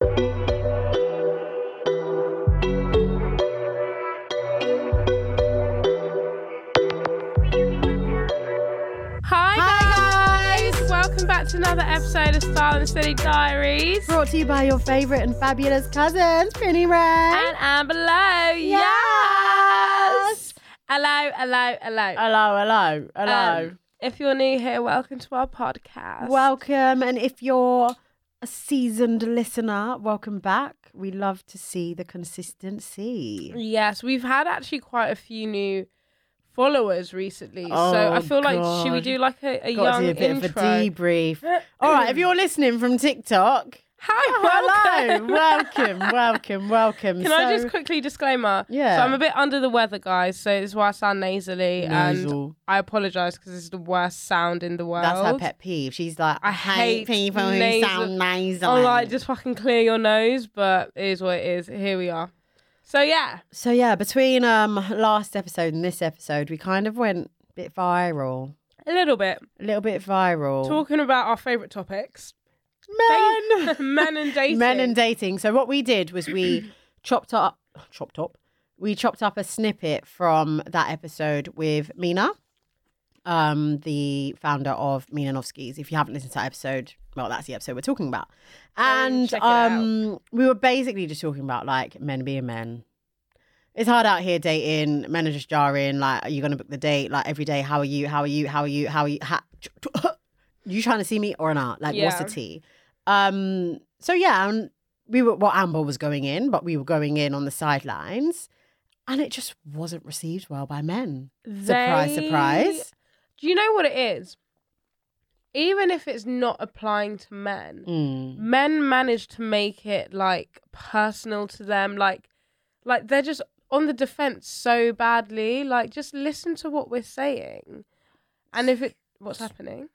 Hi, guys! Welcome back to another episode of Style and City Diaries. Brought to you by your favourite and fabulous cousins, Penny Ray. And Amber Lowe. Yes! Hello, hello, hello. hello, hello, hello. Um, if you're new here, welcome to our podcast. welcome. And if you're a seasoned listener, welcome back. We love to see the consistency. yes, we've had actually quite a few new followers recently. so I Oh, feel like should we do like a, a Got young to do a bit intro? of a debrief. All right, if you're listening from TikTok, Hi, hello, welcome. welcome, welcome, welcome. Can I So- just quickly disclaimer? Yeah. So I'm a bit under the weather, guys. So it's why I sound nasally, and I apologise because it's the worst sound in the world. That's her pet peeve. She's like, I I hate hate people who sound nasal. I'm like, just fucking clear your nose, but it is what it is. Here we are. So yeah, So yeah, between um last episode and this episode, we kind of went a bit viral. a little bit A little bit viral. talking about our favourite topics: men. men and dating. Men and dating. So what we did was we chopped up chopped up. We chopped up a snippet from that episode with Mina, um, the founder of Mina Novskis. If you haven't listened to that episode, well, that's the episode we're talking about. And check it out. um, we were basically just talking about like men being men. It's hard out here dating. Men are just jarring. Like, are you going to book the date? Like every day, how are you? How are you? How are you? How are you? Ha- you trying to see me or not? Like, what's the tea? Um. So yeah, and we were. Well, Amber was going in, but we were going in on the sidelines, and it just wasn't received well by men. Surprise, surprise. Do you know what it is? Even if it's not applying to men, Mm. men manage to make it like personal to them like like they're just on the defense so badly like just listen to what we're saying and if it what's happening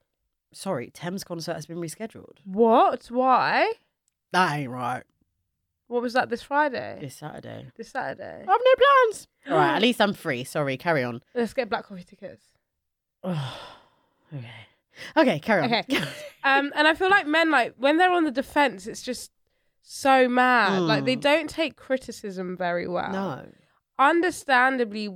Sorry, Tems concert has been rescheduled. what why That ain't right. what was that this friday This Saturday. this saturday I have no plans. All right, at least I'm free. Sorry, carry on. let's get black coffee tickets okay. Okay, carry on. Okay. um and i feel like men like when they're on the defense it's just so mad like they Mm. don't take criticism very well no. understandably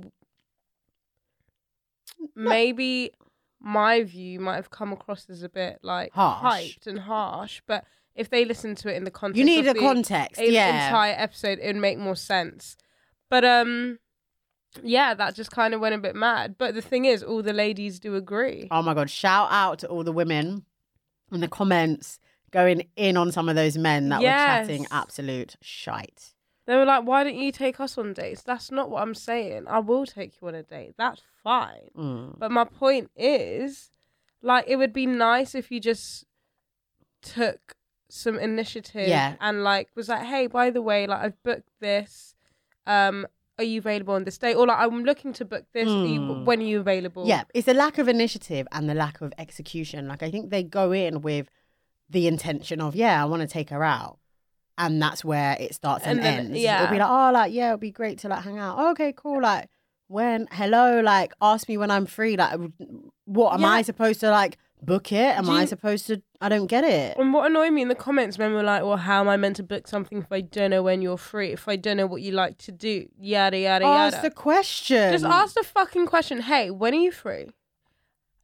maybe my view might have come across as a bit like Harsh. hyped and harsh but if they listen to it in the context You need a the context. yeah. entire episode it'd make more sense but um yeah that just kind of went a bit mad but the thing is all the ladies do agree Oh my god! Shout out to all the women in the comments going in on some of those men that were chatting absolute shite. They were like why don't you take us on dates that's not what i'm saying i will take you on a date that's fine Mm. But my point is, like, it would be nice if you just took some initiative Yeah. and like was like, hey, by the way, like I've booked this. Um, are you available on this date? Or like I'm looking to book this. Are you, Mm. when are you available? Yeah, it's the lack of initiative and the lack of execution. Like I think they go in with the intention of, yeah, I want to take her out. And that's where it starts and, And then- ends. yeah. It'll be like, oh, like, yeah, it'll be great to like hang out. Oh, okay, cool. Like, when, hello, like, ask me when I'm free. Like, what am I supposed to like book it? Am I supposed to? I don't get it. And what annoyed me in the comments, men were like, "Well, how am I meant to book something if I don't know when you're free? If I don't know what you like to do? Yada yada Ask yada." Ask the question. Just ask the fucking question. Hey, when are you free?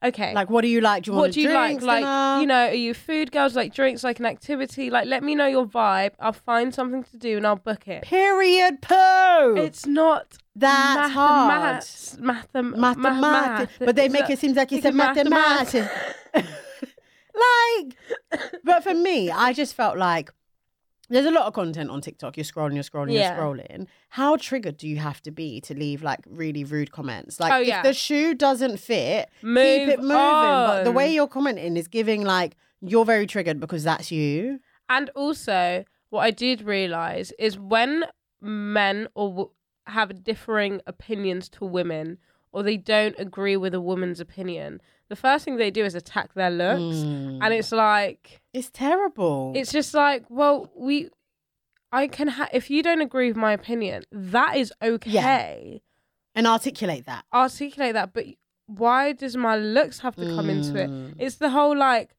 Okay. Like, what do you like? Do you what want do you drinks, like? dinner? Like, you know, are you food girls? Like drinks, like an activity? Like, let me know your vibe. I'll find something to do and I'll book it. Period. Poo. It's not That's hard. mathematics. Mathem- ma- mathematics. math. But they make it seem like it's a it's a mathematics. mathematics. like, but for me, I just felt like there's a lot of content on TikTok. You're scrolling, you're scrolling, Yeah. you're scrolling. How triggered do you have to be to leave like really rude comments? Like, Oh, if the shoe doesn't fit, Move keep it moving. But the way you're commenting is giving like you're very triggered because that's you. And also, what I did realize is when men or w- have differing opinions to women or they don't agree with a woman's opinion, the first thing they do is attack their looks. Mm. And it's like, It's terrible. it's just like, well, we, I can, ha- if you don't agree with my opinion, that is okay. and articulate that. Articulate that, but why does my looks have to come into it? Mm. It's the whole like,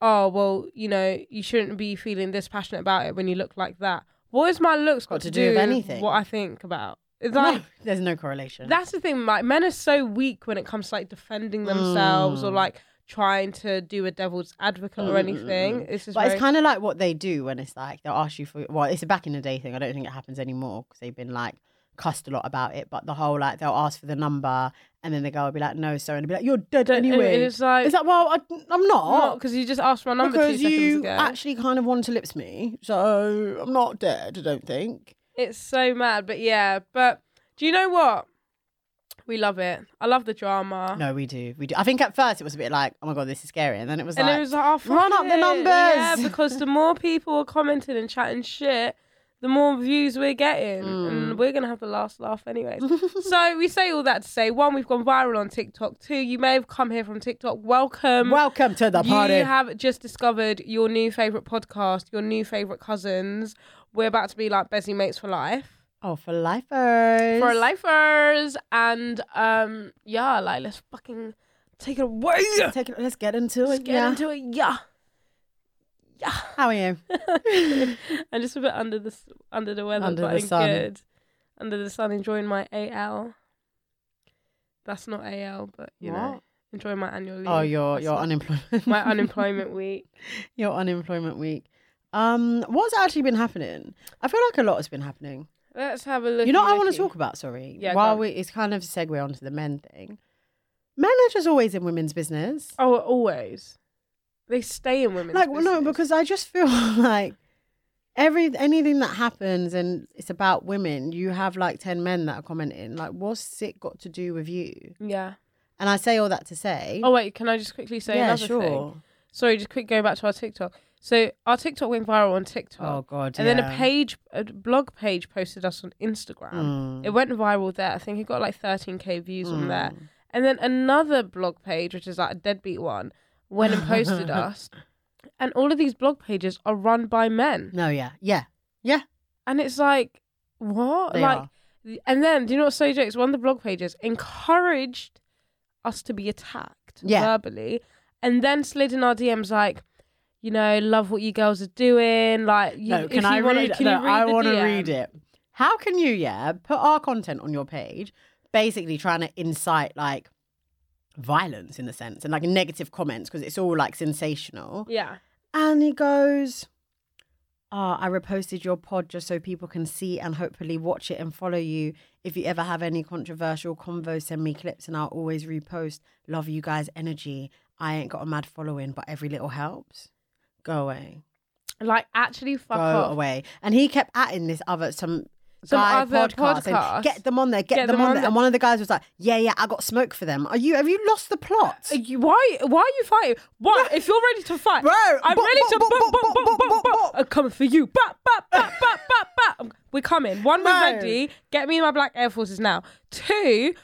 oh well, you know, you shouldn't be feeling this passionate about it when you look like that. What has my looks got, to do with anything. What I think about? It's No, there's no correlation. that's the thing. Like men are so weak when it comes to like defending themselves or Mm. like trying to do a devil's advocate or Mm, mm, anything. mm, It's just but very, it's kind of like what they do when it's like they'll ask you for. Well, it's a back in the day thing. I don't think it happens anymore because they've been like cussed a lot about it. But the whole like they'll ask for the number and then the girl will be like, "No, sorry," and be like, "You're dead and anyway." it's like It's like, well, I, I'm not. because you just asked for my number because you ago. actually kind of wanted to lips me, so I'm not dead. I don't think. It's so mad, but yeah. But do you know what? We love it. I love the drama. No, we do, we do. I think at first it was a bit like, "Oh my god, this is scary," and then it was and like, it was like, oh, fuck run up the numbers. Yeah, because the more people are commenting and chatting shit, the more views we're getting, Mm. and we're gonna have the last laugh anyway. so we say all that to say, one, we've gone viral on TikTok. Two, you may have come here from TikTok. Welcome. "Welcome to the party." You have just discovered your new favorite podcast, your new favorite cousins. We're about to be like busy mates for life. oh, for lifers. For lifers. And um yeah, like let's fucking take it away. Take it, let's get into Let's it. get yeah. into it. Yeah. Yeah. How are you? I'm just a bit under the under the weather, Under but the I'm sun. good. Under the sun, enjoying my AL. That's not AL, but you know, enjoying my annual leave. Oh, your That's your unemployment. my unemployment week. your unemployment week. Um, what's actually been happening? I feel like a lot has been happening. Let's have a look. You know, what I want to talk about. Sorry, Yeah, While we, it's kind of a segue onto the men thing. Men are just always in women's business. Oh, always. They stay in women's like, well, no, because I just feel like every anything that happens and it's about women, you have like ten men that are commenting. Like, what's it got to do with you? yeah. And I say all that to say, Oh wait, can I just quickly say yeah, another sure. thing? Sorry, just quick going back to our TikTok. So our TikTok went viral on TikTok. Oh God, And then a page, a blog page posted us on Instagram. Mm. It went viral there. I think it got like 13k views on there. Mm. And then another blog page, which is like a deadbeat one, went and posted us. And all of these blog pages are run by men. No, yeah, yeah, yeah. And it's like, what? They like, are. and then, do you know what's so jokes? One of the blog pages encouraged us to be attacked Yeah. verbally and then slid in our DMs like, you know, love what you girls are doing. Like, you, no, if can you I wanna, read? Can no, read I want to read it. How can you, yeah, put our content on your page, basically trying to incite like violence in a sense and like negative comments because it's all like sensational. Yeah. And he goes, "Ah, I reposted your pod just so people can see and hopefully watch it and follow you. If you ever have any controversial convo, send me clips and I'll always repost. Love you guys' energy. I ain't got a mad following, but every little helps go away. Like actually fuck go off. away. And he kept adding this other some some guy other podcast, podcast. get them on there, get, get them, them, on, on there. And one of the guys was like, "Yeah, yeah, I got smoke for them." Are you? Have you lost the plot? You, why? Why are you fighting? What? if you're ready to fight, Bro, I'm bo- ready bo- to. Bo- bo- bo- I'm coming for you. Bop, bop, bop, bop, bop. We're coming. One, we're ready. Get me my black Air Forces now. Two.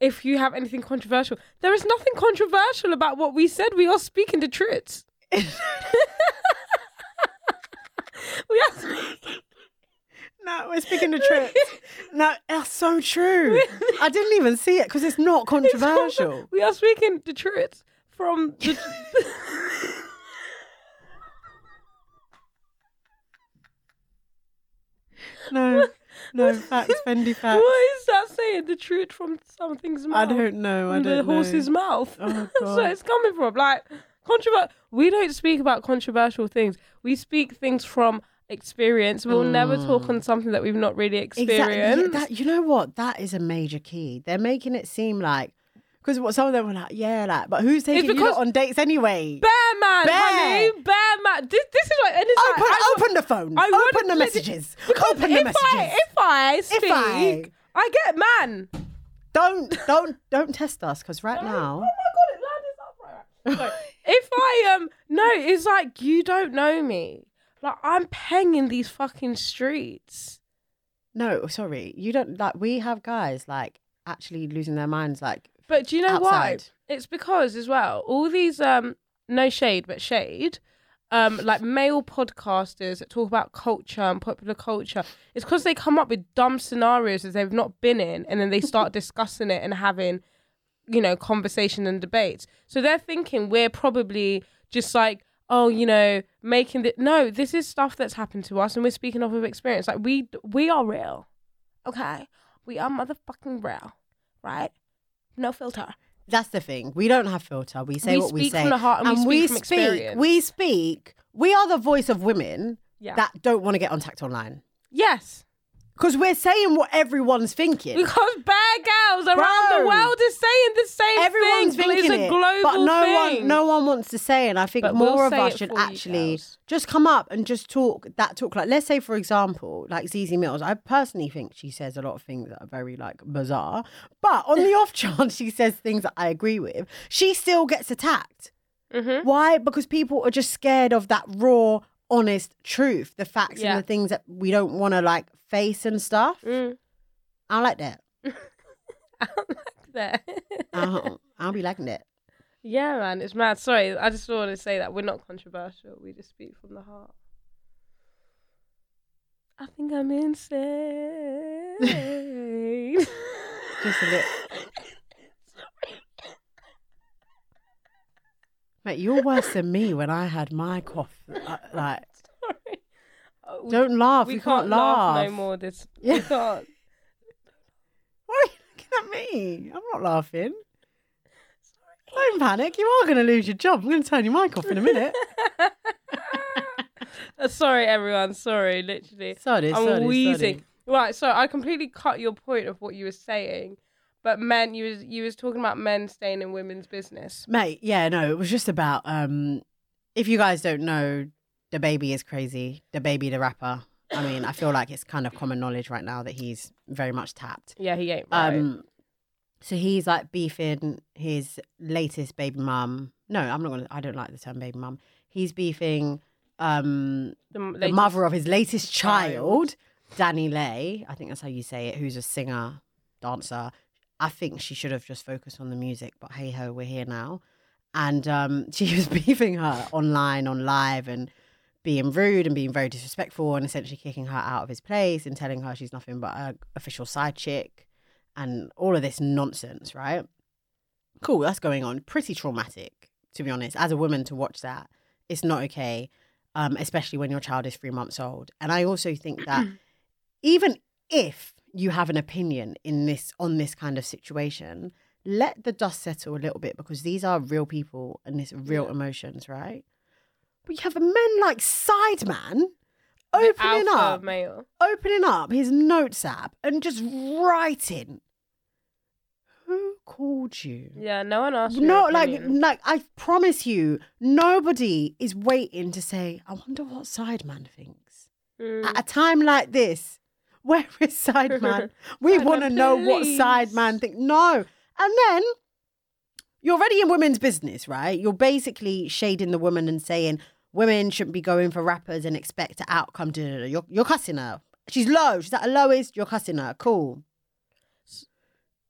If you have anything controversial, there is nothing controversial about what we said. We are speaking the truth. we are. no, we're speaking the truth. no, that's so true. I didn't even see it because it's not controversial. We are speaking the truth from the. no, no facts, Fendi facts. what is that saying? The truth from something's mouth. I don't know. I don't the know. horse's mouth. Oh, so it's coming from like controversial. We don't speak about controversial things. We speak things from experience. We'll never talk mm. on something that we've not really Exactly. Experienced. that, you know what? That is a major key. They're making it seem like because what some of them were like, yeah, like, but who's taking you on dates anyway? Bear man, Bear. honey, bear man. This, this is what. And Open, like, I, open the phone. I open the messages. Open if the messages. I if I speak, I- I, get man. don't, don't, don't test us because right now. Oh my god, it landed upright. Sorry. If I um no, it's like you don't know me. Like I'm paying these fucking streets. No, sorry, you don't like. We have guys like actually losing their minds. Like, But do you know why? It's because as well, all these um no shade but shade, um like male podcasters that talk about culture and popular culture. It's because they come up with dumb scenarios that they've not been in, and then they start discussing it and having, you know, conversation and debates. So they're thinking we're probably just like. Oh, you know, making the no. This is stuff that's happened to us, and we're speaking off of experience. Like we, we are real, okay? We are motherfucking real, right? No filter. that's the thing. We don't have filter. We say We what we speak say, from the heart and we speak from speak. We speak. We are the voice of women Yeah. that don't want to get untacked online yes. Because we're saying what everyone's thinking. Because bad girls around Bro. the world is saying the same thing. Everyone's thing. thinking it's a it, global but no thing. one, no one wants to say. it. And I think But more we'll of us should actually girls. just come up and just talk that talk. Like, let's say, for example, like Zeze Millz. I personally think she says a lot of things that are very like bizarre. But on the off chance she says things that I agree with, she still gets attacked. Mhm. Why? Because people are just scared of that raw, honest truth, the facts Yeah. and the things that we don't want to like face and stuff. Mm. I like that. I don't like that. Uh-huh. I'll be liking that. yeah, man, it's mad. Sorry, I just wanted to say that we're not controversial. We just speak from the heart. I think I'm insane. Just a little. Mate, you're worse than me when I had my cough. Uh, like, we- don't laugh. we you can't, can't, laugh laugh. no more. This Yeah. we can't. Why are you looking at me? I'm not laughing. Don't panic. You are going to lose your job. I'm going to turn your mic off in a minute. Uh, sorry, everyone. Sorry, literally. Sorry, I'm sorry, wheezing. sorry. Right, so I completely cut your point of what you were saying, but men, you was you was talking about men staying in women's business. Mate, yeah, no, it was just about um if you guys don't know, the baby is crazy. DaBaby the rapper. I mean, I feel like it's kind of common knowledge right now that he's very much tapped. Yeah, he ain't right. Um so he's like beefing his latest baby mum. No, I'm not gonna I don't like the term baby mum. He's beefing um the, the mother of his latest child. child, DaniLeigh. I think that's how you say it, who's a singer, dancer. I think she should have just focused on the music, but hey ho, we're here now. And um, she was beefing her online, on live, and being rude and being very disrespectful and essentially kicking her out of his place and telling her she's nothing but a official side chick and all of this nonsense, right? Cool, that's going on. Pretty traumatic, to be honest. As a woman to watch that, it's not okay um, especially when your child is three months old. And I also think that even if you have an opinion in this on this kind of situation, let the dust settle a little bit because these are real people and it's real Yeah. emotions, right? You have a man like Sideman opening up, male. opening up his notes app and just writing. Who called you? Yeah, no one asked. your No, like, opinion. like I promise you, nobody is waiting to say, "I wonder what Sideman thinks." Mm. At a time like this, where is Sideman? We Sideman, want to know what please. Sideman think. No, and then you're already in women's business, right? You're basically shading the woman and saying women shouldn't be going for rappers and expect an outcome. You're you're cussing her. She's low. She's at her lowest. You're cussing her. Cool.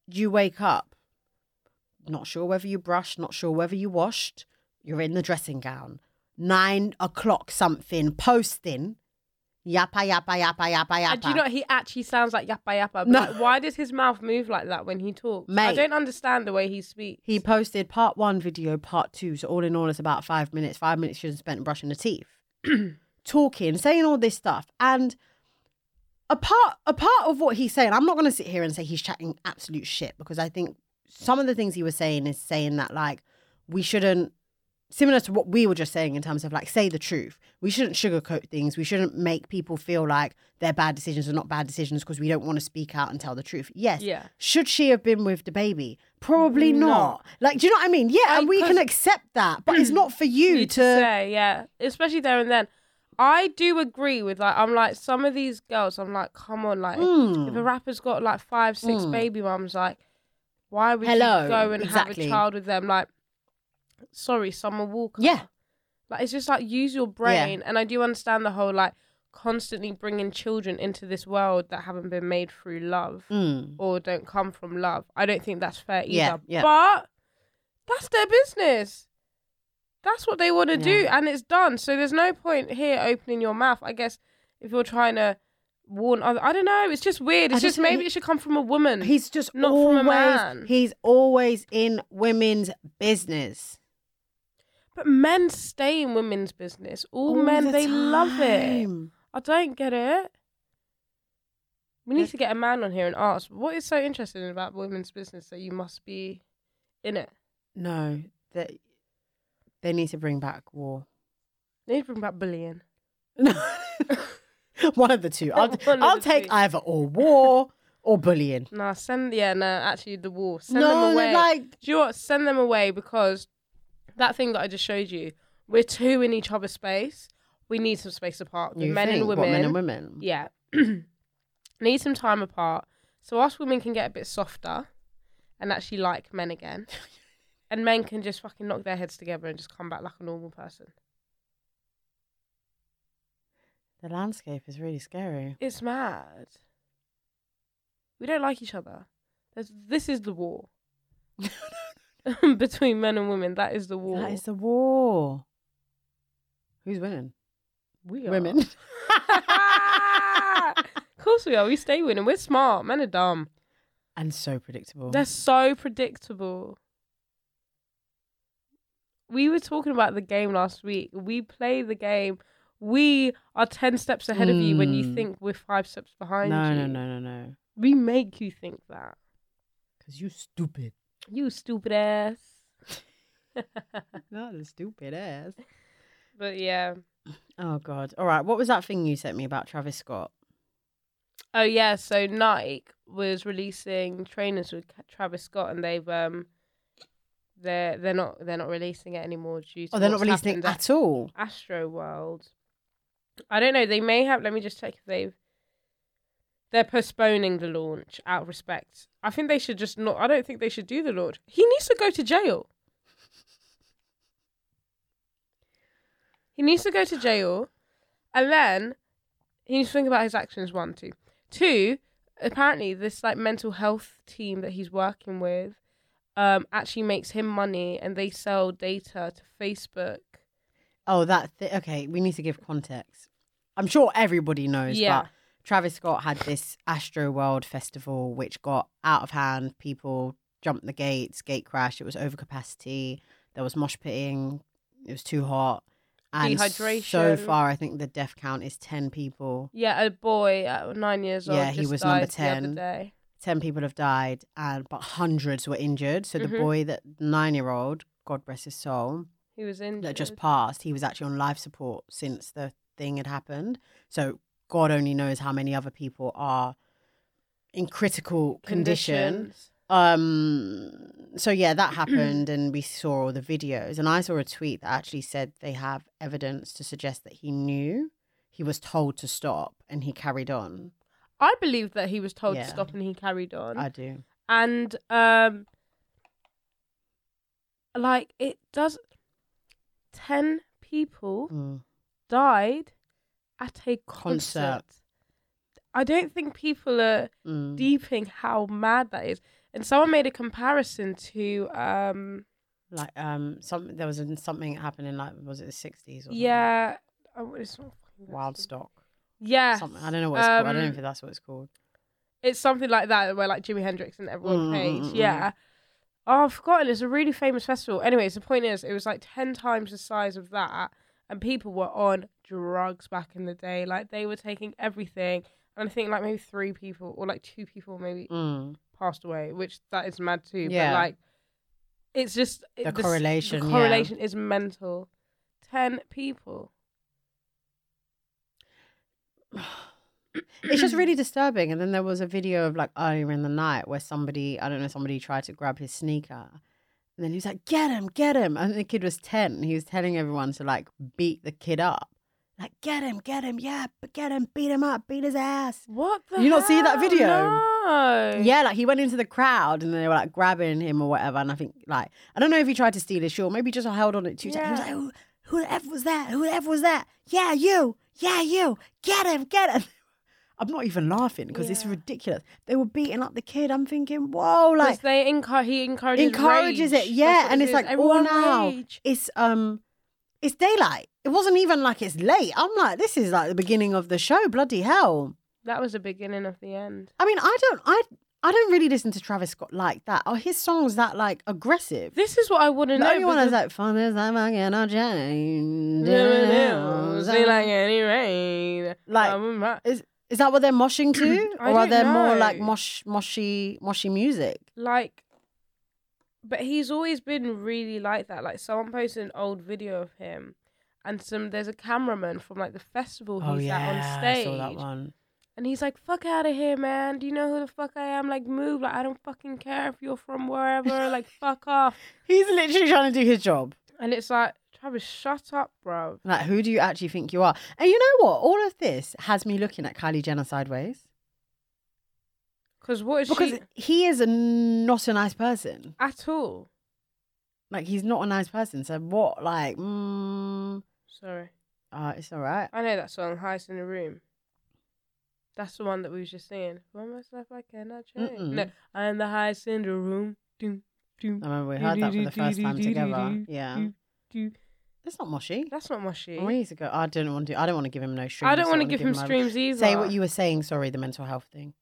You wake up, not sure whether you brushed, not sure whether you washed. You're in the dressing gown. Nine o'clock something, posting. Yappa, yappa, yappa, yappa, yappa. And do you know what? he actually sounds like yappa yappa? But No. like, why does his mouth move like that when he talks? I Mate. don't understand the way he speaks. He posted part one video, part two. So all in all, it's about five minutes. Five minutes should have spent brushing the teeth, talking, saying all this stuff. And a part, a part of what he's saying, I'm not going to sit here and say he's chatting absolute shit because I think some of the things he was saying is saying that like we shouldn't, similar to what we were just saying in terms of like say the truth. We shouldn't sugarcoat things. We shouldn't make people feel like their bad decisions are not bad decisions because we don't want to speak out and tell the truth. Yes, Yeah. should she have been with the baby? Probably No. not. Like, do you know what I mean? Yeah, I- and we can accept that, but it's not for you, you to. to say, yeah, especially there and then. I do agree with like I'm like some of these girls. I'm like, come on, like Mm. if a rapper's got like five, six Mm. baby mums, like why would Hello, you go and exactly. have a child with them? Like, sorry, Summer Walker. Yeah. Like it's just like use your brain, and I do understand the whole like constantly bringing children into this world that haven't been made through love Mm. or don't come from love. I don't think that's fair either. Yeah, yeah. But that's their business. That's what they want to do, and it's done. So there's no point here opening your mouth. I guess if you're trying to warn other, I don't know. It's just weird. I It's just just, maybe he- it should come from a woman. He's just Not always from a man. he's always in women's business. But men stay in women's business. All, All men the they love it. time. I don't get it. We need to get a man on here and ask what is so interesting about women's business that you must be in it. No, that they need to bring back war. They need to bring back bullying. No, One of the two. I'll, One of I'll the take two. either or war or bullying. Nah, send yeah, no, actually the war. Send no, them away. like Do you know what? Send them away because that thing that I just showed you, we're two in each other's space. We need some space apart. You men think, and what, women. men and women. Yeah. need some time apart. So us women can get a bit softer and actually like men again. and men can just fucking knock their heads together and just come back like a normal person. The landscape is really scary. It's mad. We don't like each other. There's, this is the war. Between men and women. That is the war. That is the war. Who's winning? we are. Women. of course we are. We stay winning. We're smart. Men are dumb. and so predictable. They're so predictable. We were talking about the game last week. We play the game. We are 10 steps ahead of you when you Mm. think we're five steps behind no, you. no, no, no, no. We make you think that. Because you're stupid. You stupid ass. Not a stupid ass. But yeah. Oh God. All right. What was that thing you sent me about Travis Scott? Oh yeah, so Nike was releasing trainers with Travis Scott, and they've um, they're they're not they're not releasing it anymore due to Oh, they're not releasing it at all. Astroworld. I don't know. They may have. Let me just check if they've. They're postponing the launch out of respect. I think they should just not. I don't think they should do the launch. He needs to go to jail. He needs to go to jail, and then he needs to think about his actions. One, two, two. Apparently, this like mental health team that he's working with, um, actually makes him money, and they sell data to Facebook. Oh, that. Th- okay. We need to give context. I'm sure everybody knows, Yeah. but Travis Scott had this Astroworld festival, which got out of hand. People jumped the gates, gate crash. It was overcapacity. There was mosh pitting. It was too hot. And So far, I think the death count is 10 people. Yeah, a boy at nine years old. Yeah, he was number died the 10. 10 people have died, and but hundreds were injured. So the Mhm. boy, that nine year old, God rest his soul, He was injured. that just passed, he was actually on life support since the thing had happened. So God only knows how many other people are in critical condition. Um so yeah, that happened and we saw all the videos and I saw a tweet that actually said they have evidence to suggest that he knew he was told to stop and he carried on. I believe that he was told Yeah. to stop and he carried on. I do. and um, like it does. Ten people Mm. died at a concert. Concert. I don't think people are Mm. deeping how mad that is. And someone made a comparison to um, Like um some there was something happening like was it the sixties or yeah, oh, it's not Wild stock. Yeah, Something I don't know what it's called. I don't know Um, if that's what it's called. It's something like that where like Jimi Hendrix and everyone Mm, plays. mm, mm, Yeah. Oh, I've forgotten. It's a really famous festival. Anyways, the point is, it was like ten times the size of that, and people were on drugs back in the day. Like they were taking everything, and I think like maybe three people or like two people maybe Mm. passed away, which that is mad too. Yeah. But like, it's just The correlation, The yeah. correlation is mental. Ten people. It's just really disturbing. And then there was a video of like earlier in the night where somebody, I don't know, somebody tried to grab his sneaker. And then he was like, get him, get him. And the kid was 10. He was telling everyone to like beat the kid up. Like, get him, get him, yeah, but get him, beat him up, beat his ass. What the? You not see that video? No. Yeah, like he went into the crowd and they were like grabbing him or whatever. And I think like, I don't know if he tried to steal his shoe maybe just held on it too tight. He was like, who, whoever was that, whoever was that, yeah, you, yeah, you, get him, get him. I'm not even laughing because it's ridiculous. They were beating up the kid. I'm thinking, whoa, like they encourage, he encourages encourages rage. it, yeah. And it it's like, Everyone oh, now rage. it's um, it's daylight. It wasn't even like it's late. I'm like, this is like the beginning of the show. Bloody hell. That was the beginning of the end. I mean, I don't, I, I don't really listen to Travis Scott like that. Are his songs that like aggressive? This is what I want to know. only one because- is like fun is I'm gonna change. Say like any rain. Like, right. Is that what they're moshing to, I or are don't there more like mosh, moshy, moshy music? like but he's always been really like that. Like someone posted an old video of him and some there's a cameraman from like the festival oh, he's at on stage Oh, I saw that one. and he's like fuck out of here man. Do you know who the fuck i am? Like move. Like i don't fucking care if you're from wherever. Like fuck off. He's literally trying to do his job. and it's like travis shut up bro Like, who do you actually think you are? And you know what? All of this has me looking at Kylie Jenner sideways because what is because she he is a, not a nice person. at all Like, he's not a nice person. So what? Like, mm, sorry uh, it's all right. i know that song highest in the room that's the one that we was just singing. One myself I cannot change. No, I am the highest in the room. Doom, doom, I remember we heard that for the first time together. Yeah, it's not mushy. That's not mushy. We need to go. I don't want to. I don't want to give him no streams. I don't want to give him streams either. Say what you were saying. Sorry, the mental health thing.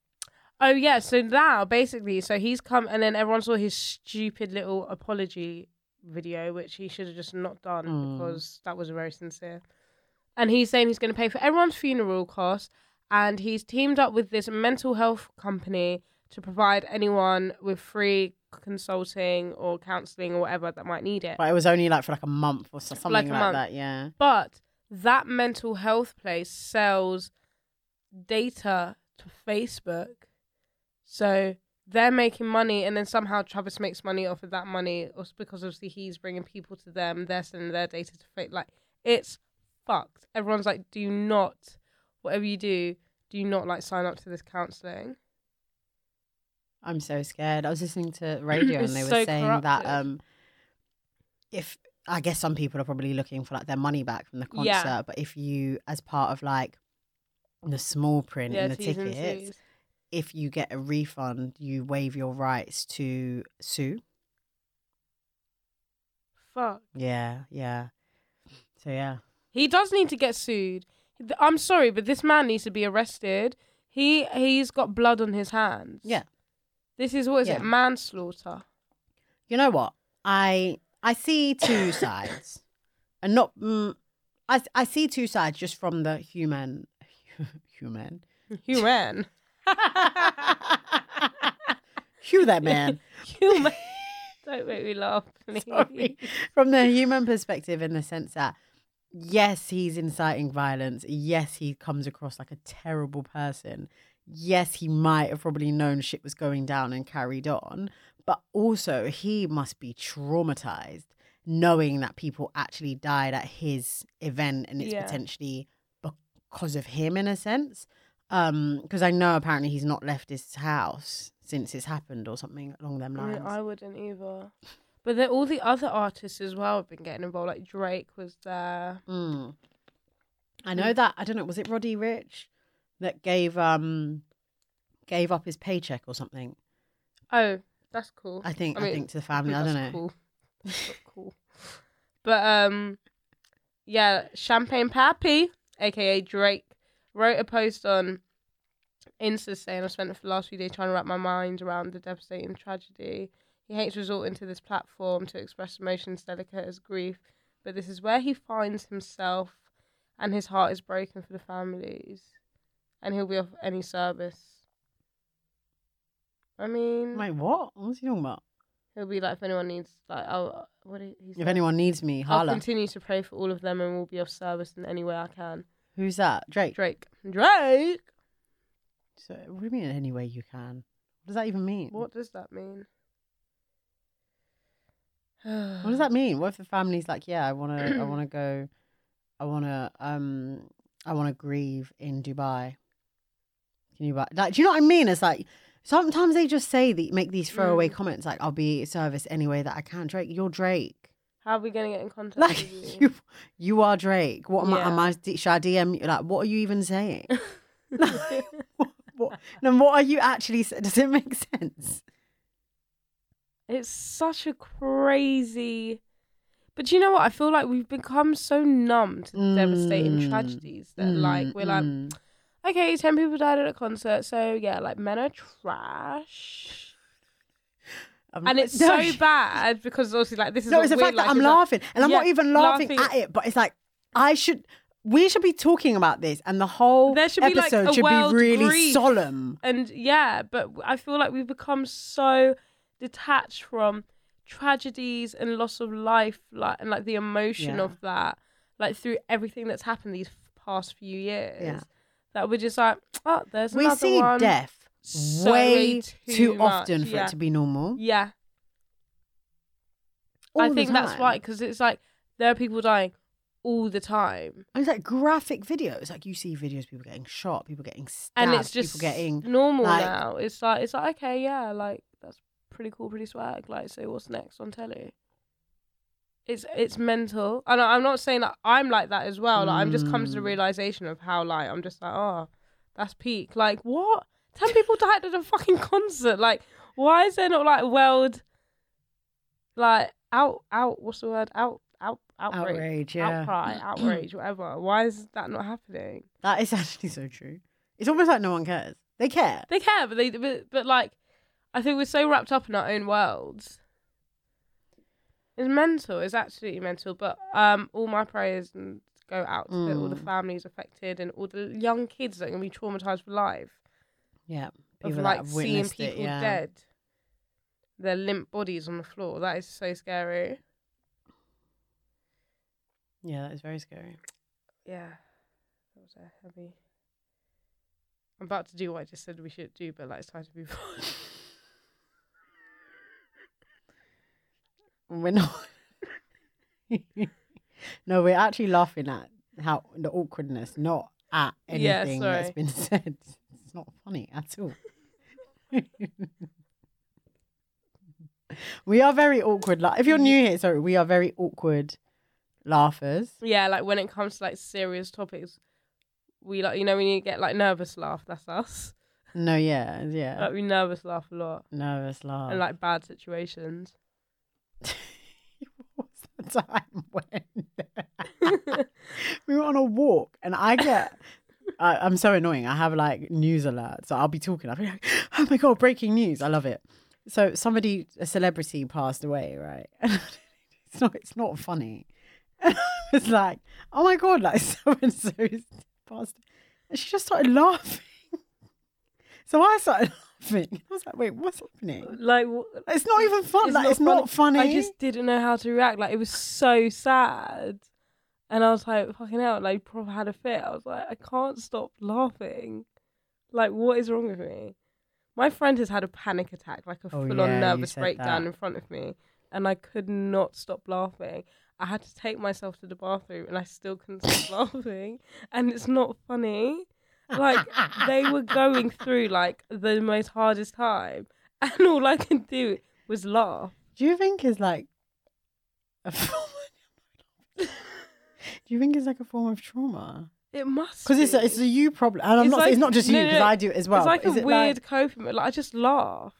Oh yeah, so now basically, so he's come and then everyone saw his stupid little apology video, which he should have just not done Mm. because that was very sincere. And he's saying he's going to pay for everyone's funeral costs, and he's teamed up with this mental health company to provide anyone with free consulting or counselling or whatever that might need it. But it was only like for like a month or something Like like, month. that. Yeah. But that mental health place sells data to Facebook. So they're making money, and then somehow Travis makes money off of that money, because obviously he's bringing people to them. They're sending their data to Facebook. Like it's fucked. Everyone's like, do not, whatever you do, do not like sign up to this counselling. I'm so scared. I was listening to radio and they were so saying that um, if I guess some people are probably looking for like their money back from the concert, Yeah. but if you, as part of like the small print Yeah, in the tickets, if you get a refund, you waive your rights to sue. Fuck. Yeah, yeah. So yeah, He does need to get sued. I'm sorry, but this man needs to be arrested. He he's got blood on his hands. Yeah. This is what is Yeah. it? Manslaughter. you know what? I I see two sides, and not. Mm, I I see two sides just from the human, human. Human. Hugh that man. Human. Don't make me laugh. please. Sorry. From the human perspective, in the sense that, yes, he's inciting violence. Yes, he comes across like a terrible person. Yes, he might have probably known shit was going down and carried on. But also, he must be traumatized knowing that people actually died at his event and it's Yeah. potentially because of him, in a sense. Because I know apparently he's not left his house since it's happened or something along them I, lines. mean, I wouldn't either. But then all the other artists as well have been getting involved. Like Drake was there. Mm. I know that I don't know. Was it Roddy Ricch that gave um gave up his paycheck or something? Oh, that's cool. I think I, mean, think to the family. I don't know. Cool. That's cool. But um, yeah, Champagne Papi, aka Drake, wrote a post on Insta saying I spent the last few days trying to wrap my mind around the devastating tragedy. He hates resorting to this platform to express emotions delicate as grief, but this is where he finds himself, and his heart is broken for the families, and he'll be of any service. I mean, Wait, what? What's he talking about? He'll be like, if anyone needs, like, oh, what he, If anyone needs me, I'll continue to pray for all of them and will be of service in any way I can. Who's that? Drake. Drake. Drake. So, what do you mean? In any way you can? What does that even mean? What does that mean? What does that mean? What if the family's like, yeah, I want to, I want to go, I want to, um, I want to grieve in Dubai. Can you buy? Like, do you know what I mean? It's like sometimes they just say that make these throwaway Mm. comments like, "I'll be service any way that I can." Drake, you're Drake. How are we gonna get in contact Like with you? you, you are Drake. What am I? Am I? Should I DM you? Like, what are you even saying? Like, what, what, no, what are you actually? Does it make sense? It's such a crazy. But you know what? I feel like we've become so numb to the devastating Mm, tragedies that, like, Mm, we're like, mm. Okay, 10 people died at a concert, so yeah, like, men are trash. Um, And it's no, so bad because obviously, like, this is No, it's the fact that I'm it's like- laughing, and I'm not even laughing, laughing- at it. But it's like I should. We should be talking about this, and the whole There should be, like, episode should be really solemn. and yeah, but I feel like we've become so detached from tragedies and loss of life, like and like the emotion Yeah. of that, like through everything that's happened these past few years. Yeah. That we're just like, oh, there's We another see one. death So way too too, often for yeah. it to be normal. Yeah, All I think that's time. right because it's like there are people dying all the time, And it's like graphic videos. Like you see videos, people getting shot, people getting stabbed, and it's just people getting. normal like- now. It's like it's like okay, yeah, like that's pretty cool, pretty swag. Like, so what's next on telly? It's it's mental, and I- I'm not saying that I'm like that as well. Like, I'm just come to the Mm. realization of how like I'm just like, oh, that's peak. Like, what? Ten people died at a fucking concert. Like, why is there not like world, like out out? What's the word? Out out outrage, Outrage, yeah. outcry, outrage, whatever. Why is that not happening? That is actually so true. It's almost like no one cares. They care. They care, but they but, but like I think we're so wrapped up in our own worlds. It's mental. It's absolutely mental. But um, all my prayers and go out to the- all the Mm. families affected and all the young kids that are gonna be traumatized for life Yeah. of People that like seeing witnessed it, people yeah. dead, their limp bodies on the floor. That is so scary. Yeah, that is very scary. Yeah, that was a heavy. I'm about to do what I just said we should do, but like it's time to move on. We're not. no, we're actually laughing at how the awkwardness, not at Yeah, anything that's sorry. been said. It's not funny at all. we are very awkward. Like, if you're new here, sorry, we are very awkward laughers. Yeah, like when it comes to like serious topics, we like you know when you get like nervous laugh, that's us. No, yeah, yeah. Like we nervous laugh a lot Nervous laugh. in like bad situations. time when we were on a walk and I get. I, I'm so annoying. I have like news alerts. So I'll be talking. I'll be like, oh my God, breaking news. I love it. So somebody, a celebrity passed away, right? And it's not, it's not funny. And I was like, oh my God, like so and so passed. And she just started laughing. So I started laughing. I was like, wait, what's happening? Like w- It's not even fun. It's like, not it's not funny. I just didn't know how to react. Like it was so sad, and I was like, "Fucking hell!" Like proper had a fit. I was like, I can't stop laughing. Like what is wrong with me? My friend has had a panic attack, like a Oh, full-on yeah, nervous breakdown that. in front of me, and I could not stop laughing. I had to take myself to the bathroom, and I still couldn't stop laughing. And it's not funny. Like they were going through like the most hardest time, and all I could do was laugh. Do you think is like a form? Do you think it's like a form of trauma? It must Because it's a, it's a you problem, and I'm It's not. like- it's not just you no, because no. I do it as well. it's like a it weird coping. Like I just laugh.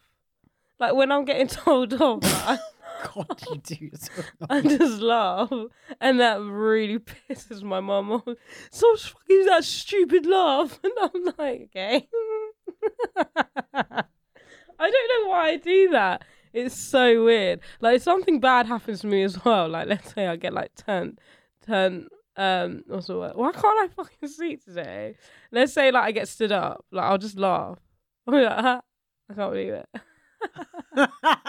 Like when I'm getting told off, like, God, you do. So I just laugh, and that really pisses my mum off. So fucking that stupid laugh, and I'm like, okay. I don't know why I do that. It's so weird. Like if something bad happens to me as well. Like let's say I get like turned, turned. Um, what's the word? Why can't I fucking see today? Let's say like I get stood up. Like I'll just laugh. I'll be like, "Huh? I can't believe it.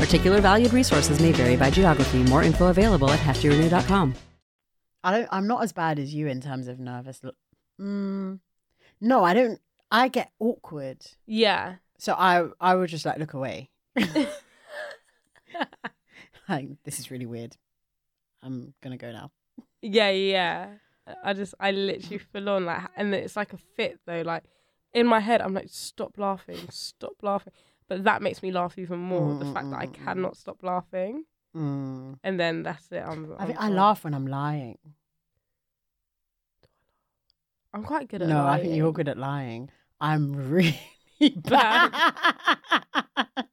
Particular valued resources may vary by geography. More info available at heftyrenew.com. I don't. I'm not as bad as you in terms of nervous. Look, mm, no, I don't. I get awkward, Yeah. so I I would just like look away. like this is really weird. I'm gonna go now. Yeah, yeah. I just, I literally full on like, and it's like a fit though. Like in my head, I'm like, stop laughing, stop laughing. But that makes me laugh even more. The fact that I cannot stop laughing, Mm. and then that's it. I'm, I I'm, think I laugh when I'm lying. I'm quite good at. No, I think you're good at lying. I'm really bad.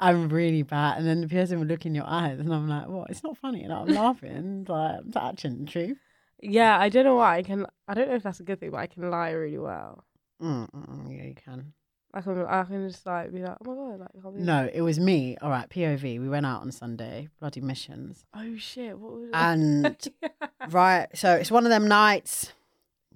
I'm really bad. And then the person will look in your eyes, and I'm like, "What? It's not funny." And I'm laughing. Like I'm touching the truth. Yeah, I don't know why I can. I don't know if that's a good thing, but I can lie really well. Mm, mm, mm, yeah, you can. I can, I can just like be like, oh my god, like, I can't believe No, it was me. All right, POV. We went out on Sunday, bloody missions, Oh shit, what was it? and right. So it's one of them nights.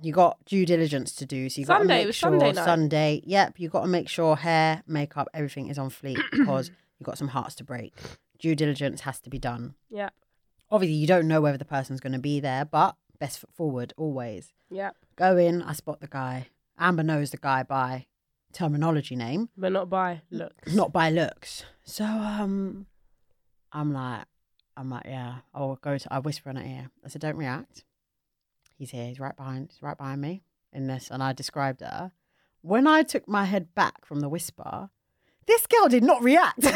You got due diligence to do, so you got to Sunday, it make was sure Sunday night. Sunday. Yep, you got to make sure hair, makeup, everything is on fleek because you got some hearts to break. Due diligence has to be done. yeah, Obviously, you don't know whether the person's going to be there, but best foot forward always. yeah, Go in. I spot the guy. Amber knows the guy by terminology name. but not by looks. not by looks. So um, I'm like, I'm like, yeah. I'll go to. I whisper in her ear. I said, don't react. He's here. He's right behind. He's right behind me in this. And I described her. When I took my head back from the whisper, this girl did not react. and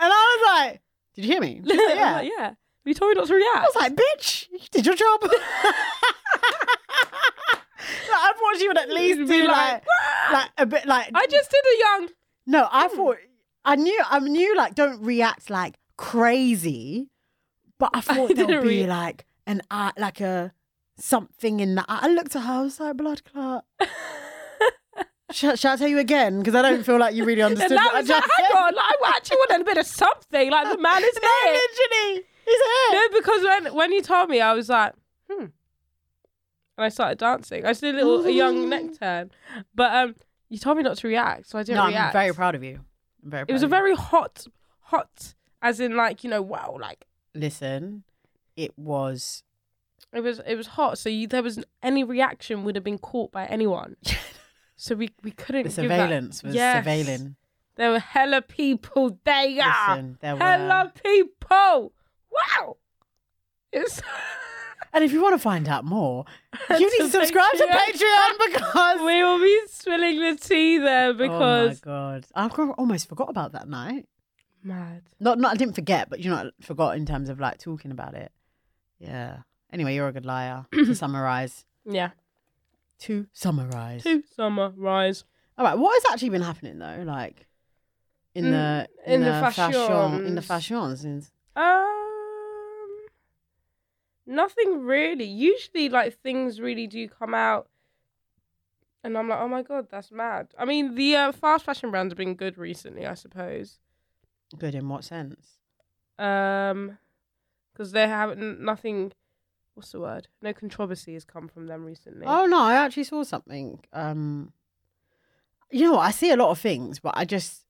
I was like, did you hear me? She was like, yeah. yeah. You told me not to react. I was like, bitch, you did your job. thought she would at least Be do like, like, like a bit like I just did a young. no, I thought I knew I knew like don't react like crazy, but I thought there'll be rea- like an eye, like a something in the eye. I looked at her, I was like blood clot. Shall, shall I tell you again? Because I don't feel like you really And understood. that what I was like, just hang on, like, I actually wanted a bit of something. Like the man is No, here. literally, he's here. No, because when when you told me, I was like, hmm. And I started dancing. I just did a little a young neck turn, but um, you told me not to react, so I didn't No, react. I'm very proud of you. I'm very. It was a very hot, hot, as in like you know, wow, like listen. It was it was it was hot. So you, there was any reaction would have been caught by anyone. so we we couldn't. the give that- surveillance was Yes. surveilling. There were hella people there. Listen, there were. hella people. Wow. It's And if you want to find out more, you need to subscribe to Patreon. Because we will be spilling the tea there because oh my god, I co- almost forgot about that night. mad. Not, not I didn't forget, but you know, I forgot in terms of like talking about it. Yeah. Anyway, you're a good liar. to summarize, Yeah. to summarize. To summarize. All right, what has actually been happening though? Like in Mm, the in the fashion, in the fashions. fashions. In, nothing really. Usually, like things really do come out, and I'm like, oh my god, that's mad. I mean, the uh, fast fashion brands have been good recently, I suppose. good in what sense? Um, because they haven't nothing. What's the word? No controversy has come from them recently. Oh no, I actually saw something. Um, you know what? I see a lot of things, but I just,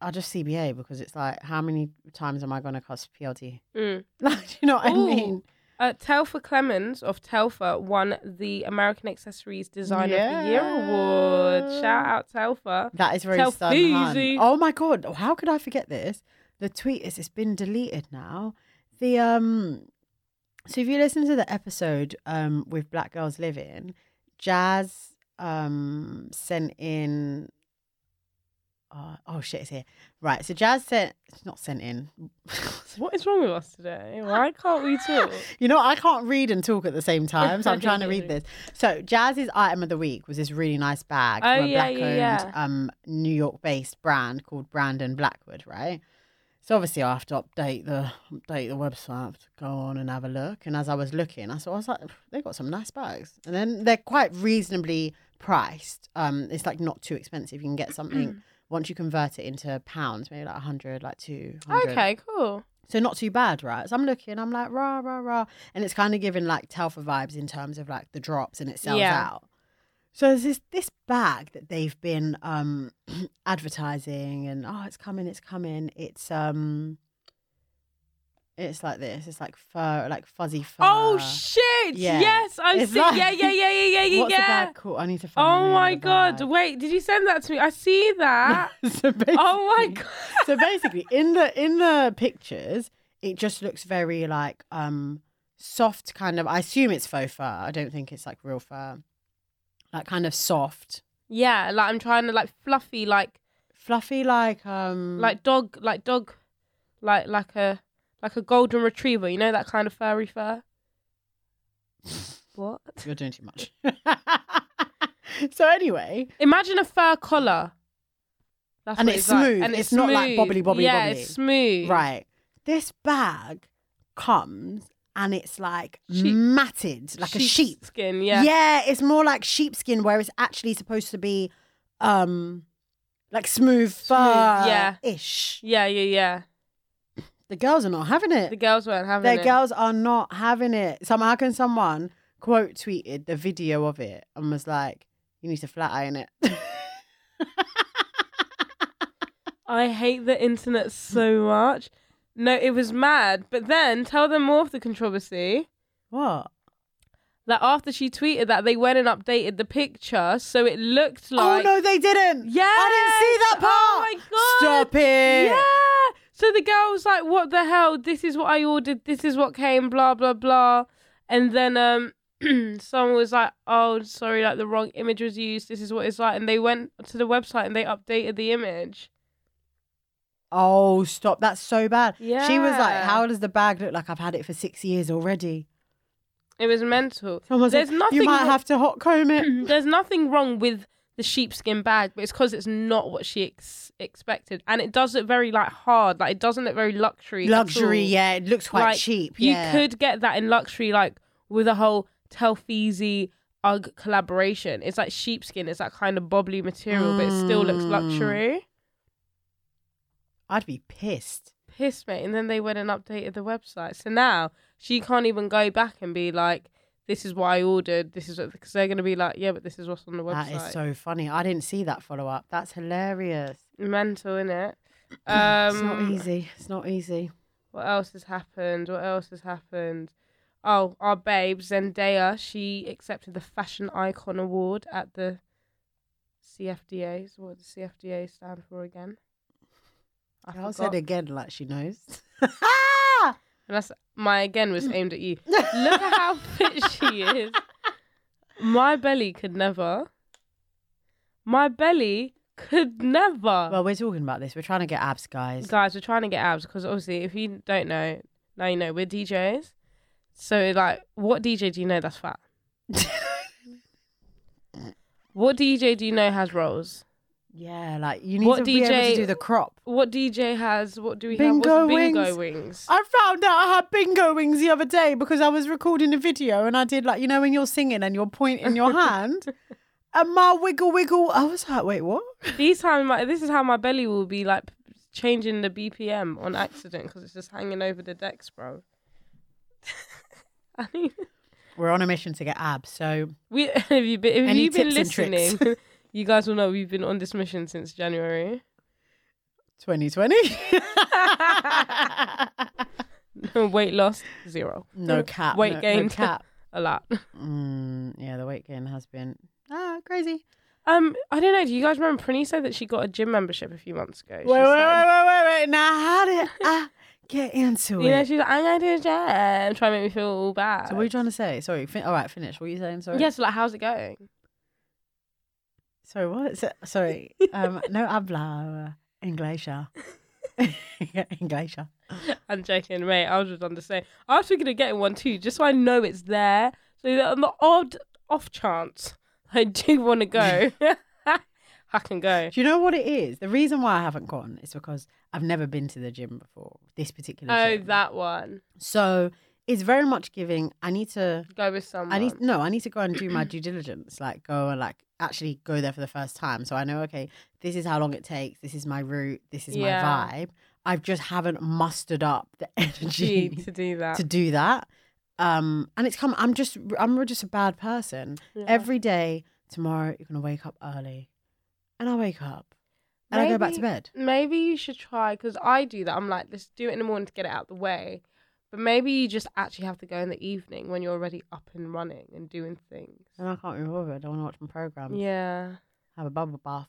I just CBA because it's like, how many times am I going to cost PLT? Mm. Like, do you know what I mean? Uh, Telfar Clemens of Telfar won the American Accessories Designer of the Year award. Shout out Telfar. That is very Tell stun hun. Feezy. Oh my god! How could I forget this? The tweet is it's been deleted now. The um, so if you listen to the episode um with Black Girls Living, Jazz um sent in. Uh, oh shit! It's here. Right. So Jazz sent. It's not sent in. What is wrong with us today? Why can't we talk? You know, I can't read and talk at the same time, so I'm trying to read this. So, Jazz's item of the week was this really nice bag Oh, from a yeah, black-owned, yeah, um, New York-based brand called Brandon Blackwood, right? So obviously, I have to update the update the website I have to go on and have a look. And as I was looking, I saw I was like, they got some nice bags, and then they're quite reasonably priced. Um, it's like not too expensive. You can get something once you convert it into pounds, maybe like a hundred, like two hundred. Okay, cool. So not too bad, right? So I'm looking, I'm like, rah, rah, rah. And it's kind of giving like Telfar vibes in terms of like the drops and it sells Yeah. out. So there's this this bag that they've been um advertising and oh it's coming, it's coming. It's um it's like this. It's like fur like fuzzy fur. Oh shit! yeah. Yes, I've It's seen. like- yeah, yeah, yeah, yeah, yeah, yeah. What's yeah. called? I need to find Oh my god! Wait, did you send that to me? I see that. so oh my god! so basically in the in the pictures it just looks very like um soft kind of i assume it's faux fur i don't think it's like real fur like kind of soft Yeah, like I'm trying to like fluffy, like fluffy like um like dog, like dog, like like a like a golden retriever. You know that kind of furry fur. what? you're doing too much so anyway Imagine a fur collar. That's And it's like. smooth. And It's not like bobbly, bobbly, yeah, bobbly. it's smooth. right this bag comes and it's like Sheep- matted like a sheep skin. Yeah. yeah it's more like sheepskin where it's actually supposed to be um like smooth fur yeah. ish Yeah, yeah, yeah. The girls are not having it The girls weren't having Their it. girls are not having it. So how can someone quote tweeted the video of it and was like, "You need to flat iron it." I hate the internet so much. No, it was mad. But then tell them more of the controversy. what? That after she tweeted that, they went and updated the picture, so it looked oh, like. oh no, they didn't. Yeah, I didn't see that part. Oh my god! Stop it. Yeah. So the girl was like, "What the hell? This is what I ordered. This is what came. Blah blah blah." And then um, someone was like, "Oh, sorry, like the wrong image was used. This is what it's like." And they went to the website and they updated the image. Oh, stop. That's so bad. Yeah. She was like, "How does the bag look like? I've had it for six years already." It was mental. Someone's There's like, nothing. "You might wrong- have to hot comb it." There's nothing wrong with the sheepskin bag, but it's because it's not what she ex- expected, and it does look very like hard. Like it doesn't look very luxury. Luxury, yeah. It looks quite Like, cheap. You could get that in luxury, like with a whole Telfeezy UGG collaboration. It's like sheepskin. It's that kind of bobbly material, but it still looks Mm. luxury. I'd be pissed. Pissed, mate, and then they went and updated the website. So now she can't even go back and be like, "This is what I ordered. This is because they're gonna be like, "Yeah, but this is what's on the website." That is so funny. I didn't see that follow up. That's hilarious. mental, innit? Um, it's not easy. It's not easy. What else has happened? What else has happened? Oh, our babe Zendaya, she accepted the Fashion Icon Award at the CFDA. So what does CFDA stand for again? I I'll say forgot. it again like she knows. And that's my again was aimed at you. Look at how fit she is. My belly could never. My belly could never. well, we're talking about this. We're trying to get abs, guys. guys, we're trying to get abs because obviously, if you don't know, now you know we're DJs. So, like, what DJ do you know that's fat? what DJ do you know has rolls? Yeah, like you need What to be able DJ to do the crop. What DJ has? What do we Bingo have? What's bingo wings. wings? I found out I had bingo wings the other day because I was recording a video and I did like you know when you're singing and you're pointing your hand and my wiggle wiggle. I was like, wait, what? These time, my, this is how my belly will be like changing the BPM on accident because it's just hanging over the decks, bro. I mean, We're on a mission to get abs, so we have you been, Any you've been tips and tricks? listening, you guys will know we've been on this mission since January. 2020. Weight loss zero. no cap. Weight no, gain No cap. a lot. Mm, yeah, the weight gain has been ah crazy. Um, I don't know. Do you guys remember Prinny said that she got a gym membership a few months ago? Wait, wait, wait, wait, wait, wait. Now, how did I get into it? You know, she's like, I'm going to a gym, trying to make me feel all bad. So, what are you trying to say? Sorry, fin- all right, finish. What are you saying? Sorry. Yes, like, how's it going? Sorry, what? So- Sorry. Um, no habla Inglacia. Inglacia. I'm joking, mate. I was just on the same. I was thinking of getting one too, just so I know it's there. So that on the odd off chance I do want to go, I can go. Do you know what it is? The reason why I haven't gone is because I've never been to the gym before. This particular Oh, gym. that one. So it's very much giving. I need to. Go with someone. I need no. I need to go and do my due diligence. Like go and like actually go there for the first time. So I know. Okay, this is how long it takes. This is my route. This is Yeah. my vibe. I just haven't mustered up the energy to do that. to do that. Um, and it's come. I'm just. I'm just a bad person. Yeah. Every day tomorrow you're gonna wake up early, and I wake up and I go back to bed. Maybe you should try because I do that. I'm like, let's do it in the morning to get it out the way. But maybe you just actually have to go in the evening when you're already up and running and doing things. And I can't be bothered. I want to watch my programs. Yeah. Have a bubble bath.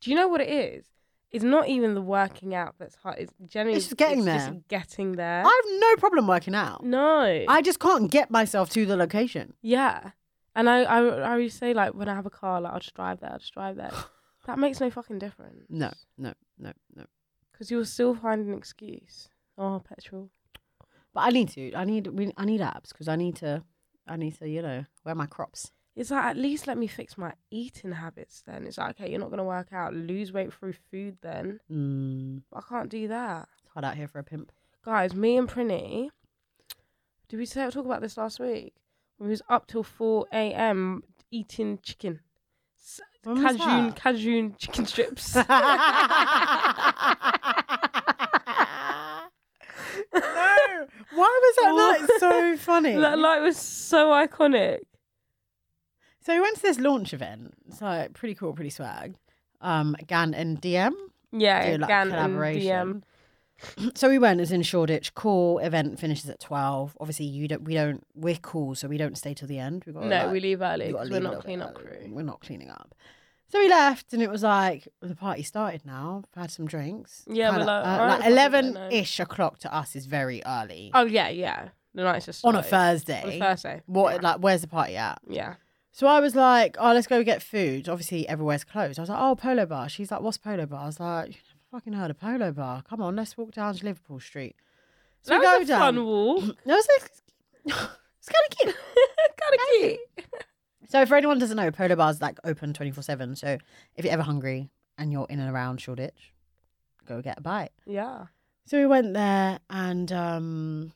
Do you know what it is? It's not even the working out that's hard. It's generally It's just getting just there. getting there. I have no problem working out. no. I just can't get myself to the location. yeah. And I, I, I always say like when I have a car, like I'll just drive there. I'll just drive there. that makes no fucking difference. No, no, no, no. Because you'll still find an excuse. Oh, petrol. But I need to. I need. We, I need apps because I need to. I need to. You know, wear my crops. It's like at least let me fix my eating habits. Then it's like okay, you're not gonna work out, lose weight through food. Then Mm, I can't do that, it's hard out here for a pimp. guys. Me and Prinny, did we say talk about this last week? We was up till four a.m. eating chicken, When cajun cajun chicken strips. no. Why was that like so funny? that light was so iconic. So we went to this launch event. It's like pretty cool, pretty swag. Um, Gan and DM Yeah, do like Gan and collaboration. DM. So we went. It's in Shoreditch. Cool event finishes at twelve. Obviously, you don't. We don't. We're cool, so we don't stay till the end. We got No, we leave early because we're not clean up crew. We're not cleaning up. So we left, and it was like the party started. Now I've had some drinks. Yeah, we're Kinda, like, uh, like fuck it, eleven no. ish o'clock to us is very early Oh yeah, yeah. The night's just on a started. Thursday. On a Thursday. What Yeah. like? Where's the party at? Yeah. So I was like, oh, let's go get food. Obviously, everywhere's closed. I was like, oh, Polo Bar. She's like, what's Polo Bar? I was like, you've never fucking heard of Polo Bar. Come on, let's walk down to Liverpool Street. So that we go was a down. fun walk. No, it's, it's kind of cute. kind of cute. So for anyone who doesn't know, Polo Bar's like open 24-7. So if you're ever hungry and you're in and around Shoreditch, go get a bite. Yeah. So we went there and um,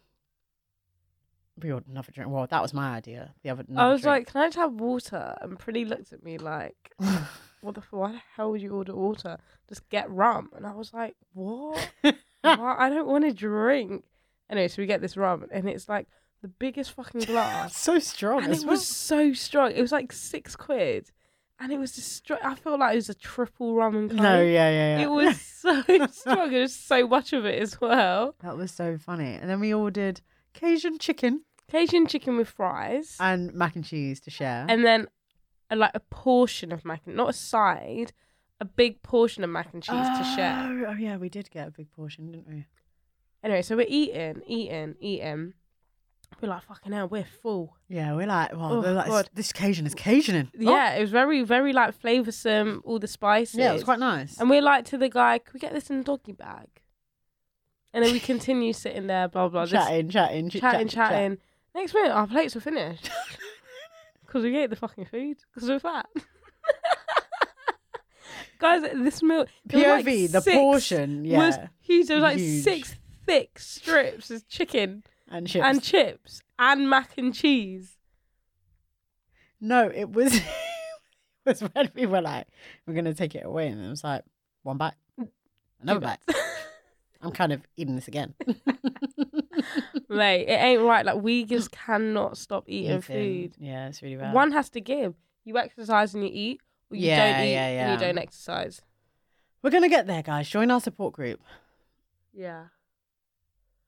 we ordered another drink. Well, that was my idea. The other, I was drink. like, "Can I just have water?" And Prinny looked at me like, "What the? Why the hell would you order water? Just get rum." And I was like, "What? I don't want to drink." Anyway, so we get this rum, and it's like the biggest fucking glass, so strong. and it well. was so strong. It was like six quid, and it was just. Str- I felt like it was a triple rum and coke. No, yeah, yeah, yeah. It was so strong. There was so much of it as well. That was so funny. And then we ordered Cajun chicken Cajun chicken with fries, and mac and cheese to share. and then a, like a portion of mac and not a side, a big portion of mac and cheese to share. Oh, oh, yeah, we did get a big portion, didn't we? Anyway, so we're eating, eating, eating. We're like, fucking hell, we're full. Yeah, we're like, well, Oh, like, God. this Cajun is Cajuning. Oh, Yeah, it was very, very like flavoursome, all the spices. yeah, it was quite nice. And we're like to the guy, can we get this in a doggy bag? And then we continue sitting there, blah, blah, chatting, chatting, chatting, chat, chat. chatting. Next minute, our plates were finished. Because we ate the fucking food. Because we're fat. Guys, this meal. was like the portion, yeah, Was huge. There was like Huge. six thick strips of chicken and chips. and chips and mac and cheese. no, it was, it was when we were like, we're gonna take it away, and it was like one bite, another bite. I'm kind of eating this again. Mate, it ain't right. Like, we just cannot stop eating Eating. food. Yeah, it's really bad. One has to give. You exercise and you eat, or you Yeah, don't eat yeah, and you don't exercise. We're gonna get there, guys. Join our support group. Yeah.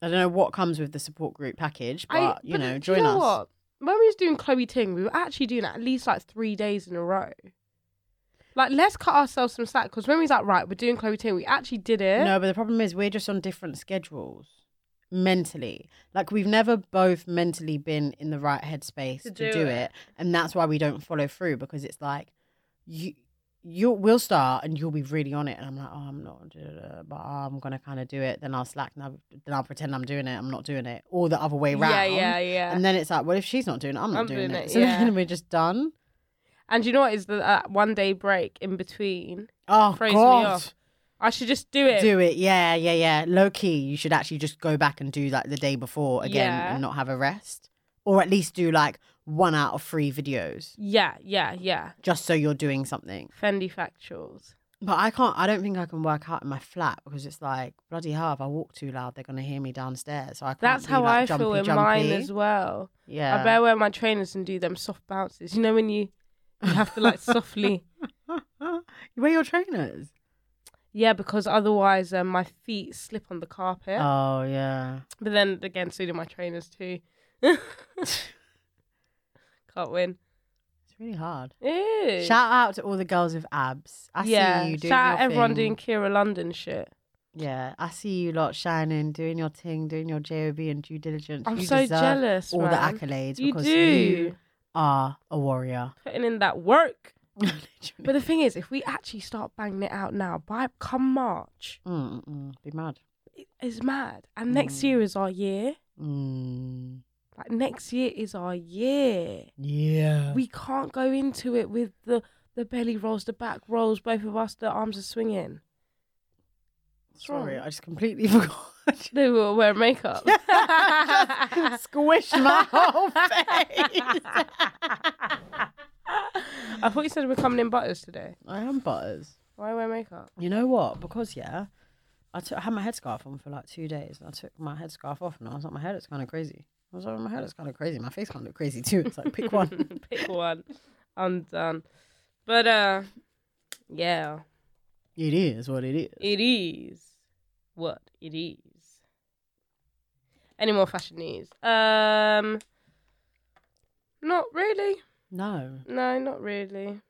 I don't know what comes with the support group package, but I- you but know, join you know us. What? When we was doing Chloe Ting, we were actually doing at least like three days in a row. Like, let's cut ourselves some slack because when we was like, right, we're doing Chloe Ting, we actually did it. No, but the problem is we're just on different schedules mentally. Like we've never both mentally been in the right headspace to, To do, do it. it. and that's why we don't follow through because it's like you you we'll start and you'll be really on it and I'm like, oh, I'm not, but I'm gonna kind of do it. Then I'll slack and I'll, then I'll pretend I'm doing it. I'm not doing it, or the other way round. Yeah, yeah, yeah. And then it's like, well, if she's not doing it, I'm not I'm doing, doing it. it, So yeah. then we're just done. And you know what is the uh, one day break in between? Oh Throws me God. off. I should just do it. Do it, yeah, yeah, yeah. Low key, you should actually just go back and do like the day before again Yeah. and not have a rest, or at least do like one out of three videos, Yeah, yeah, yeah. just so you're doing something. Fendi factuals. But I can't. I don't think I can work out in my flat because it's like bloody hell. If I walk too loud, they're gonna hear me downstairs. So I can't. That's how like, I feel jumpy, in mine as well. Yeah. I better wear my trainers and do them soft bounces. You know when you you have to like softly. you wear your trainers. Yeah, because otherwise um, my feet slip on the carpet. Oh yeah. But then again, so do my trainers too. Can't win. It's really hard. Ew. Shout out to all the girls with abs. I yeah. see you doing Shout out your everyone thing. doing Kira London shit. Yeah, I see you lot shining, doing your thing, doing your job and due diligence. I'm you so deserve jealous, all man. the accolades You because do. you are a warrior. Putting in that work. Literally. But the thing is, if we actually start banging it out now, by come March, Mm, mm, mm. Be mad. it is mad. And next Mm. year is our year. Mm. Like next year is our year. Yeah. We can't go into it with the the belly rolls, the back rolls, both of us, the arms are swinging. What's Sorry, wrong? I just completely forgot. They will wear makeup. just squish my whole face. I thought you said we're coming in butters today. I am butters. Why wear makeup? You know what? Because yeah, I took I had my headscarf on for like two days. And I took my headscarf off, and I was like, my hair looks kind of crazy. Was like, my hair looks kind of crazy. My face kind of look crazy too. It's like pick one. Pick one. I'm done. But uh, yeah, it is what it is. it is what it is. Any more fashion news? Um, not really. No. No, not really.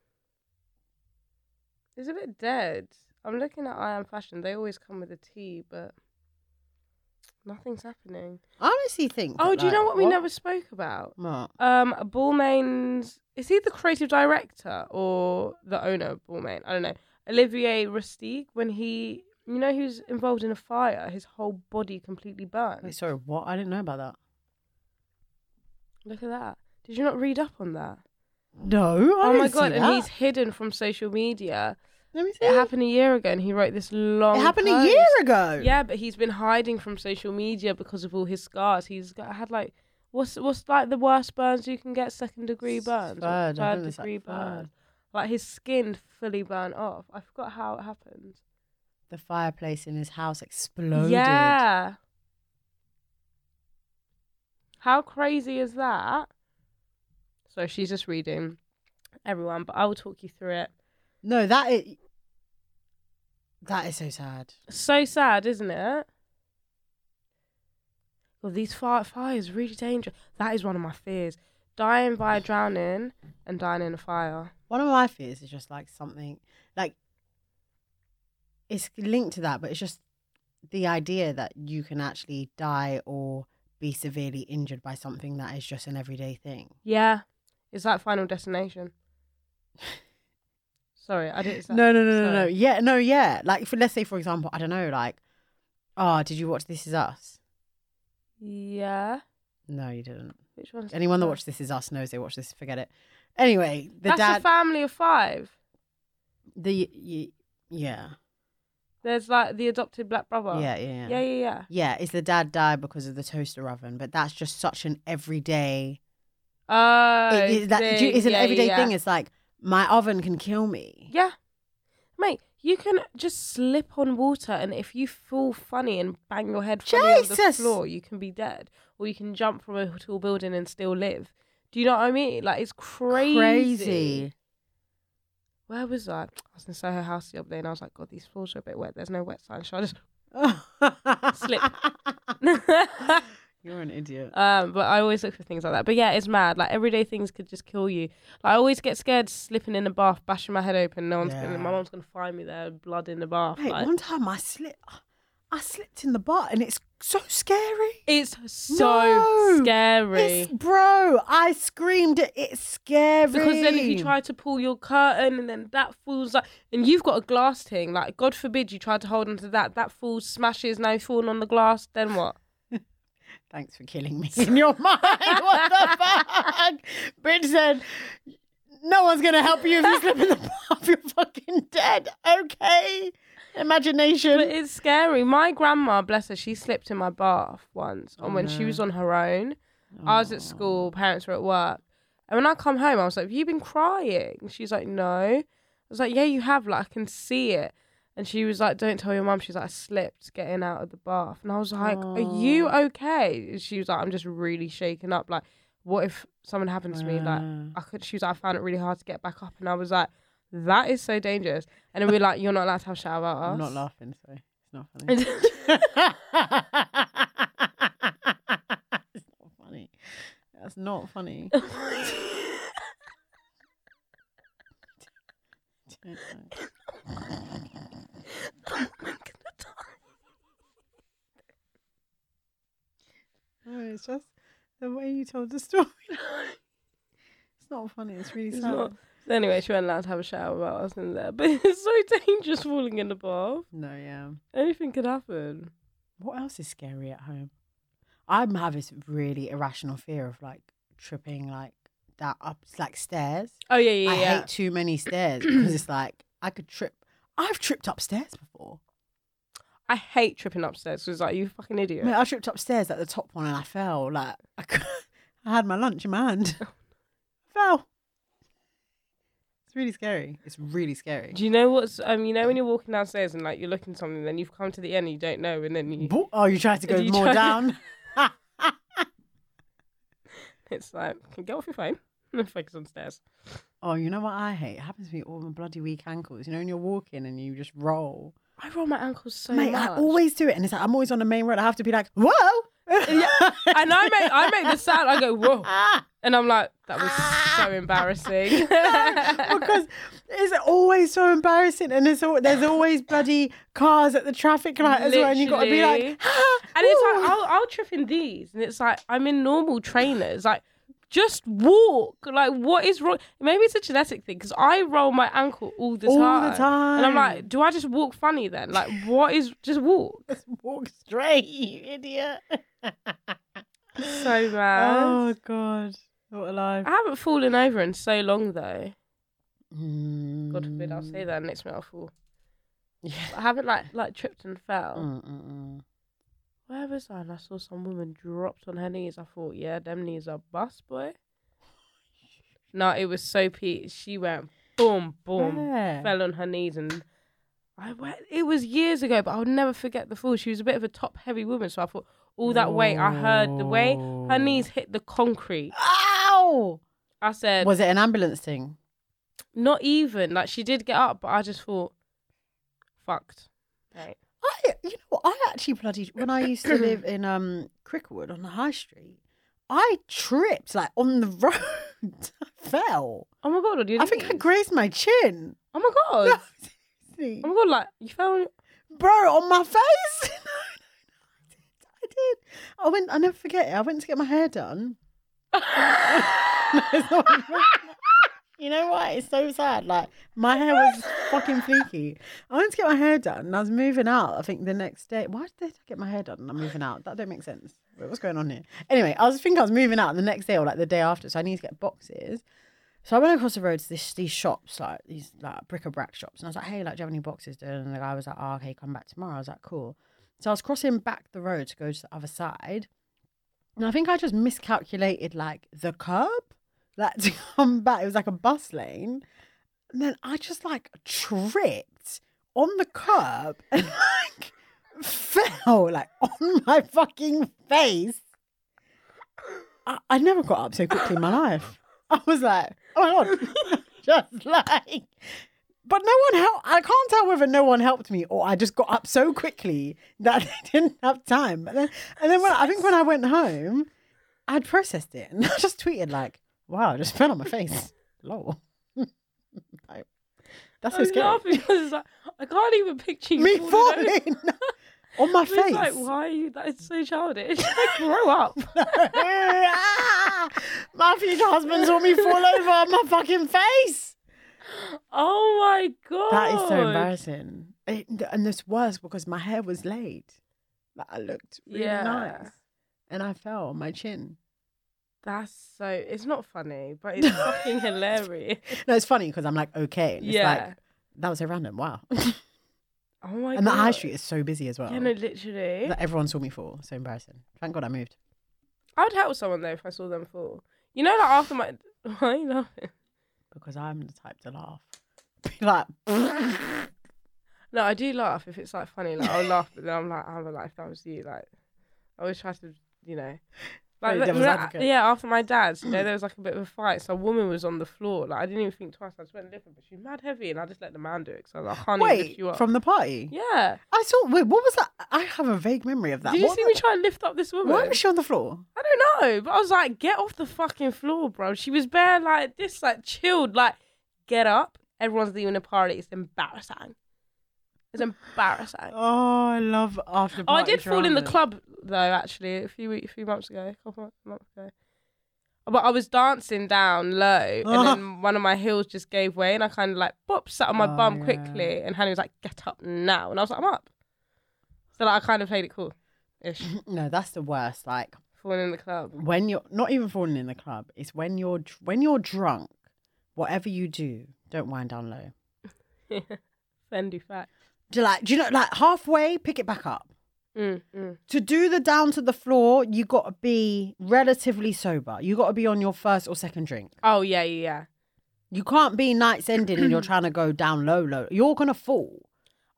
It's a bit dead. I'm looking at I Am Fashion. They always come with a T, but nothing's happening. I honestly think. Oh, that, do you know like, what we never spoke about? What? Um, Balmain's is he the creative director or the owner of Balmain? I don't know. Olivier Rousteing, when he, you know, he was involved in a fire, his whole body completely burned. Wait, sorry. What? I didn't know about that. Look at that. Did you not read up on that? No. I oh my didn't see god! And that. he's hidden from social media. Let me see. It happened a year ago, and he wrote this long. It happened a year ago. Yeah, but he's been hiding from social media because of all his scars. He's got, had like, what's what's like the worst burns you can get? Second degree burns, Third, I think it's like degree third. burns. Like his skin fully burnt off. I forgot how it happened. The fireplace in his house exploded. Yeah. How crazy is that? So she's just reading everyone, but I will talk you through it. No, that is. That is so sad. So sad, isn't it? Well, these fire fires really dangerous. That is one of my fears: dying by drowning and dying in a fire. One of my fears is just like something like it's linked to that, but it's just the idea that you can actually die or be severely injured by something that is just an everyday thing. Yeah, it's like Final Destination. Sorry, I didn't. Say, No, no, no, no, no. Yeah, no, yeah. Like, for, let's say, for example, I don't know, like, oh, did you watch This Is Us? Yeah. No, you didn't. Which one's Anyone that watched This Is Us knows they watch this. Forget it. Anyway, the That's dad, a family of five. the y- yeah, There's like the adopted black brother. yeah, yeah, yeah, Yeah, yeah, yeah. Yeah, it's the dad died because of the toaster oven, but that's just such an everyday. Oh, it, it- that, you- it's an Yeah, everyday yeah, thing. It's like my oven can kill me. Yeah. Mate, you can just slip on water and if you fall funny and bang your head funny on the Jesus! floor, you can be dead. Or you can jump from a tall building and still live. Do you know what I mean? Like it's crazy. Crazy. Where was I? I was in Soho House the other day and I was like, God, these floors are a bit wet. There's no wet sign. Should I just Slip. You're an idiot. Um, but I always look for things like that. But yeah, it's mad. Like everyday things could just kill you. Like I always get scared slipping in the bath, bashing my head open. No one's gonna. My mom's gonna find me there, blood in the bath. Mate, like, one time I slipped. I slipped in the bath, and it's so scary. it's so No, scary. It's, bro, I screamed. It's scary. Because then if you try to pull your curtain and then that falls like and you've got a glass thing, like God forbid you try to hold onto that, that falls, smashes, now you've fallen on the glass, then what? Thanks for killing me in your mind. what the fuck? Bridge said, no one's going to help you if you slip in the bath. You're fucking dead. Okay. Imagination. But it's scary. My grandma, bless her, she slipped in my bath once Oh, and when she was on her own. I was at school, parents were at work. And when I come home, I was like, Have you been crying? She's like, No. I was like, yeah, you have. Like, I can see it. And she was like, don't tell your mum. She's like, I slipped getting out of the bath. And I was like, are you Oh. okay? And She was like, I'm just really shaken up. Like, what if something happened to me? Like. I could. She was like, I found it really hard to get back up. And I was like, that is so dangerous. And then we are like, you're not allowed to have a shower about us. I'm not laughing, so it's not funny. it's not funny. That's not funny. No, it's just the way you told the story. It's not funny. It's really It's sad. not. Anyway, she wasn't allowed to have a shower about us in there. But it's so dangerous falling in the bath. No, yeah. Anything could happen. What else is scary at home? I have this really irrational fear of like tripping like that up like stairs. Oh yeah, yeah, I yeah. hate too many stairs because it's like I could trip. I've tripped upstairs before. I hate tripping upstairs because like you fucking idiot. I mean, I tripped upstairs at the top one and I fell. Like I, I had my lunch in my hand. fell. It's really scary. It's really scary. Do you know what's um? You know when you're walking downstairs and like you're looking at something, then you've come to the end and you don't know, and then you Bo- Oh, you tried to go You more tried- down. it's like can get off your phone and focus on stairs. Oh, you know what I hate? It happens to me all my bloody weak ankles. You know when you're walking and you just roll. I roll my ankles so Mate, much. I always do it, and it's like I'm always on the main road. I have to be like, whoa. yeah, and I make I make the sound. I go whoa, and I'm like that was so embarrassing. because it's always so embarrassing, and there's al- there's always bloody cars at the traffic light as well, and you have got to be like, ah, And it's like I'll, I'll trip in these, and it's like I'm in normal trainers. Like, just walk. Like, what is wrong? Maybe it's a genetic thing because I roll my ankle all the All time. the time. and I'm like, do I just walk funny then? Like, what is just walk? Just walk straight, you idiot. So bad. oh god, what a life. I haven't fallen over in so long though. Mm. God forbid I'll say that next minute I'll fall. Yeah. I haven't like like tripped and fell. Mm, mm, mm. Where was I? And I saw some woman dropped on her knees. I thought, yeah, them knees are bust, boy. No, it was so Pete. She went boom, boom, Where? fell on her knees, and I went. It was years ago, but I'll never forget the fall. She was a bit of a top-heavy woman, so I thought all that weight. I heard the way her knees hit the concrete. Ow! I said, Was it an ambulance thing? not even like she did get up, but I just thought, fucked. Right. I, you know, what? I actually bloody when I used to live in um Cricklewood on the high street, I tripped like on the road. I fell. Oh my god! I think I grazed my chin. Oh my god! Oh my god! Like you fell. Bro, on my face. I did. I went. I never forget it. I went to get my hair done. You know what? It's so sad. Like my hair was fucking fleeky. I went to get my hair done, and I was moving out. I think the next day. Why did I get my hair done? and I'm moving out. That don't make sense. What's going on here? Anyway, I was thinking I was moving out the next day or like the day after, so I need to get boxes. So I went across the road to this, these shops, like these like bric-a-brac shops, and I was like, "Hey, like, do you have any boxes?" Dude? And the guy was like, "Oh, okay, come back tomorrow." I was like, "Cool." So I was crossing back the road to go to the other side, and I think I just miscalculated like the curb, like to come back. It was like a bus lane, and then I just like tripped on the curb and like fell like on my fucking face. I, I never got up so quickly in my life. I was like, oh my god, just like. But no one helped. I can't tell whether no one helped me or I just got up so quickly that they didn't have time. But then, and then when I think when I went home, I'd processed it and I just tweeted like, "Wow, I just fell on my face." Lol. Like, That's I so scary. laughing because it's like I can't even picture you Me falling falling on my face. like, why are you? That is so childish. Like, grow up. Ah! my future husband saw me fall over on my fucking face. Oh my god. That is so embarrassing. It, and it's worse because my hair was laid. Like I looked really Yeah. nice. And I fell on my chin. That's so. It's not funny, but it's fucking hilarious. No, it's funny because I'm like, okay. And it's Yeah. like, that was so random. Wow. Oh my god. and god. the high street is so busy as well. Yeah, no, literally. that everyone saw me fall. So embarrassing. Thank God I moved. I would help someone though if I saw them fall. You know, like after my. Why are you laughing? Because I'm the type to laugh. be like, No, I do laugh if it's like funny. Like I'll laugh, but then I'm like, I'm like, if that was you, like I always try to, you know, like devil's advocate. yeah. After my dad's, you know, mm. there was like a bit of a fight. So a woman was on the floor. Like I didn't even think twice. I just went and lifted, but she's mad heavy, and I just let the man do it. So I, was like, I can't even lift wait, you up. from the party? yeah. I saw. Wait, what was that? I have a vague memory of that. Did you What see the- me try and lift up this woman? Why was she on the floor? I don't know, but I was like, get off the fucking floor, bro. She was bare like this, like chilled, like get up. Everyone's leaving the party. It's embarrassing. It's embarrassing. Oh, I love after. Oh, I party did fall in the club though. Actually, a few weeks, a few months ago, a couple months ago. But I was dancing down low, and then oh. one of my heels just gave way, and I kind of like bop sat on my Oh, bum yeah. quickly, and Hannah was like, "Get up now," and I was like, "I'm up." So like, I kind of played it cool, ish. No, that's the worst. Like Falling in the club. when you're not even falling in the club. It's when you're when you're drunk. Whatever you do, don't wind down low. Fendi fact. Do you like? Do you know? Like halfway, pick it back up. Mm, mm. To do the down to the floor, you got to be relatively sober. You got to be on your first or second drink. Oh yeah, yeah, yeah. You can't be nights ending and you're trying to go down low, low. You're gonna fall.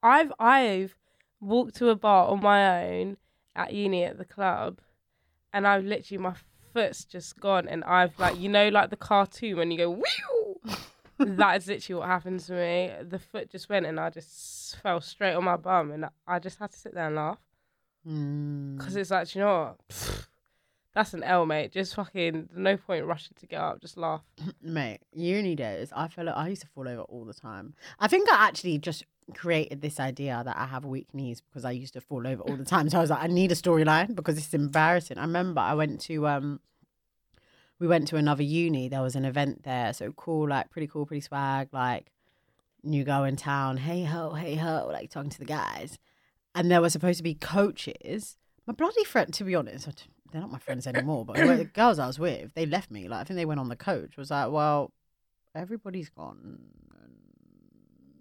I've I've walked to a bar on my own at uni at the club, and I've literally my foot's just gone, and I've like you know like the cartoon when you go whew. That is literally what happened to me. The foot just went, and I just fell straight on my bum, and I just had to sit there and laugh Mm. because it's like you know what. That's an L, mate. Just fucking no point rushing to get up. Just laugh. Mate, uni days, I feel like I used to fall over all the time. I think I actually just created this idea that I have weak knees because I used to fall over all the time. So I was like, I need a storyline because it's embarrassing. I remember I went to um we went to another uni, there was an event there, so cool, like pretty cool, pretty swag, like new girl in town, hey ho, hey ho, like talking to the guys. And there were supposed to be coaches. My bloody friend, to be honest, they're not my friends anymore, but the girls I was with, they left me. Like I think they went on the coach. I was like, well, everybody's gone.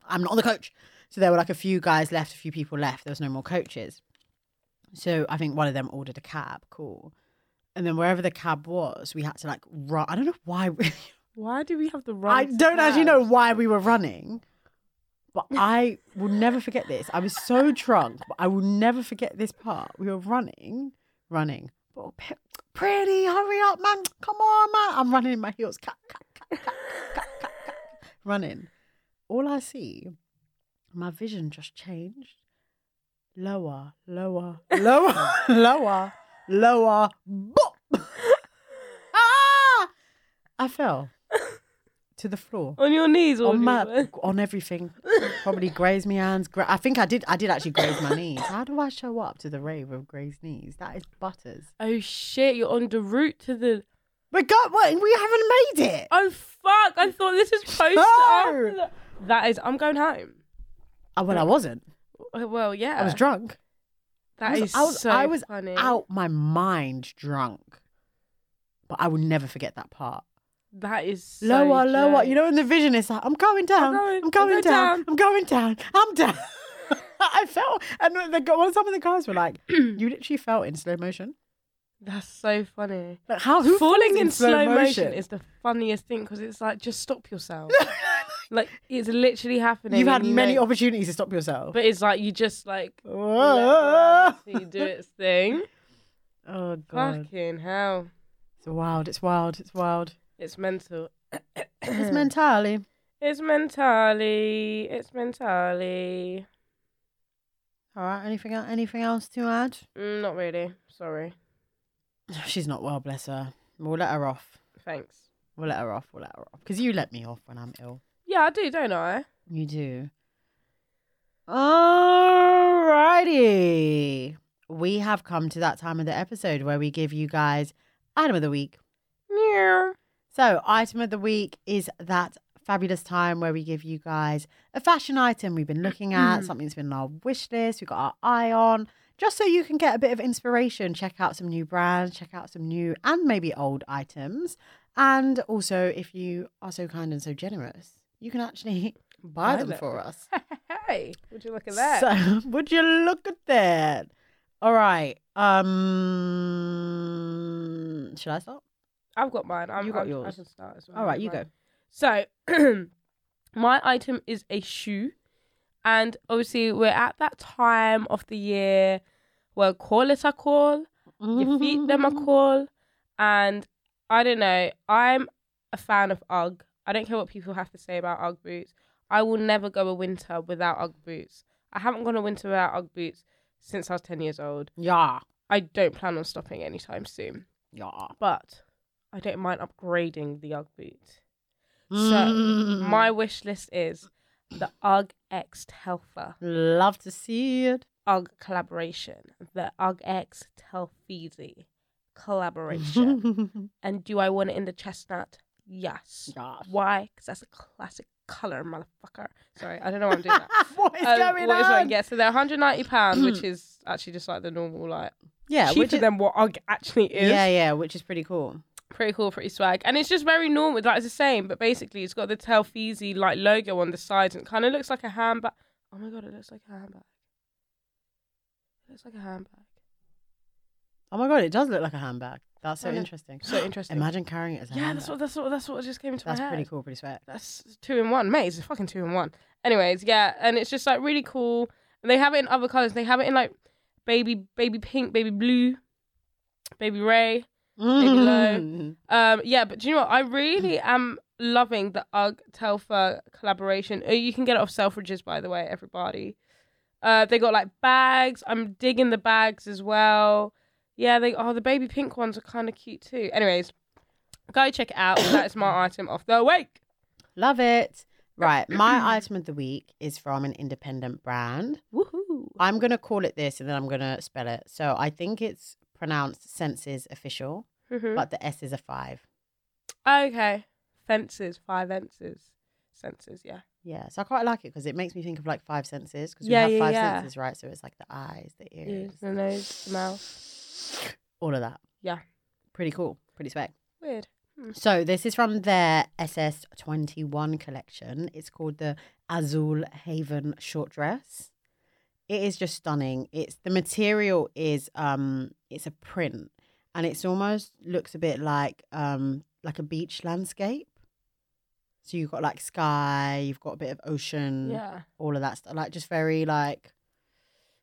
I'm not on the coach. So there were like a few guys left, a few people left. There was no more coaches. So I think one of them ordered a cab. Cool. And then wherever the cab was, we had to like run. I don't know why. We, Why do we have the right? I don't actually know why we were running, but I will never forget this. I was so drunk, but I will never forget this part. We were running, running. Oh, pretty, hurry up, man! Come on, man! I'm running in my heels, cat, cat, cat, cat, cat, cat. running. All I see, my vision just changed. Lower, lower, lower, lower, lower. Bop! ah! I fell to the floor On your knees or on my on everything. Probably grazed my hands. Gra- I think I did. I did actually graze my knees. How do I show up to the rave with grazed knees? That is butters. Oh shit! You're on the route to the. We got what? We haven't made it. Oh fuck! I thought this was post. No. the- That is. I'm going home. Oh, well, I wasn't. Uh, Well, yeah. I was drunk. That I is I was, so I was funny. out my mind drunk. But I will never forget that part. That is so lower, lower. You know, in the vision, it's like, I'm going down. going- I'm I'm going going down. down. I'm going down. I'm down. I felt, and the, well, some of the guys were like, you literally felt in slow motion. That's so funny. Like, how Falling falls in slow motion is the funniest thing because it's like just stop yourself. like it's literally happening. You've had you many know- opportunities to stop yourself. but it's like you just like let do its thing. oh god, Fucking hell, it's wild. It's wild. It's wild. it's mental. It's mentally. It's mentally. It's mentally. All right. Anything else? Anything else to add? Mm, not really. Sorry. She's not well. Bless her. We'll let her off. Thanks. We'll let her off. We'll let her off. Because you let me off when I'm ill. Yeah, I do, don't I? You do. Alrighty. We have come to that time of the episode where we give you guys item of the week. Yeah. So, item of the week is that fabulous time where we give you guys a fashion item we've been looking at, mm-hmm. something that's been on our wish list, we've got our eye on, just so you can get a bit of inspiration. Check out some new brands, check out some new and maybe old items. And also, if you are so kind and so generous, you can actually buy Buy them them. for us. Hey, would you look at that? So, would you look at that? All right. Um, should I start? I've got mine. I'm, You got I'm- I yours. can start as well. All right, you Mine. go. So, my item is a shoe, and obviously we're at that time of the year where call it a call, your feet them a call, and I don't know. I'm a fan of UGG. I don't care what people have to say about UGG boots. I will never go a winter without UGG boots. I haven't gone a winter without UGG boots since I was 10 years old. Yeah. I don't plan on stopping anytime soon. Yeah. But I don't mind upgrading the UGG boot. So Mm. my wish list is the UGG X Telfar love to see it. UGG collaboration, the UGG X Telfeezy collaboration. and do I want it in the chestnut? Yes. Yes. Why? Because that's a classic color, motherfucker. Sorry, I don't know why I'm doing that. what is Um, going what is on? going- Yeah, so they're 190 pounds, which is actually just like the normal, like yeah, cheaper which is, than what UGG actually is. yeah, yeah, which is pretty cool. pretty cool, pretty swag, and it's just very normal. Like it's the same, but basically it's got the Telfeezy like logo on the sides, and it kind of looks like a handbag. Oh my god, it looks like a handbag. It looks like a handbag. Oh my god, it does look like a handbag. That's so interesting. So interesting. Imagine carrying it as a yeah, that's what that's what that's what just came into That's my head. pretty cool, pretty sweat. That's two in one, mate. It's a fucking two in one. Anyways, yeah, and it's just like really cool. And they have it in other colors. They have it in like baby, baby pink, baby blue, baby ray. low. Mm. Um, yeah, but do you know what? I really am loving the UGG Telfar collaboration. Uh, You can get it off Selfridges, by the way, everybody. Uh, they got like bags. I'm digging the bags as well. Yeah, they oh the baby pink ones are kind of cute too. Anyways, go check it out. that is my item of the week. Love it. Right, my item of the week is from an independent brand. Woohoo! I'm gonna call it this, and then I'm gonna spell it. So I think it's pronounced Senses Official, Mhm. but the S is a five. Okay, fences, five fences, senses. Yeah. Yeah, so I quite like it because it makes me think of like five senses because Yeah, we have yeah, five yeah. senses, right? So it's like the eyes, the Ears, the nose, the mouth. All of that. Yeah. Pretty cool. Pretty swag. Weird. Hmm. So this is from their SS21 collection. It's called the Azul Haven short dress. It is just stunning. It's the material is um it's a print and it's almost looks a bit like um like a beach landscape. So you've got like sky, you've got a bit of ocean, Yeah. all of that stuff. Like just very like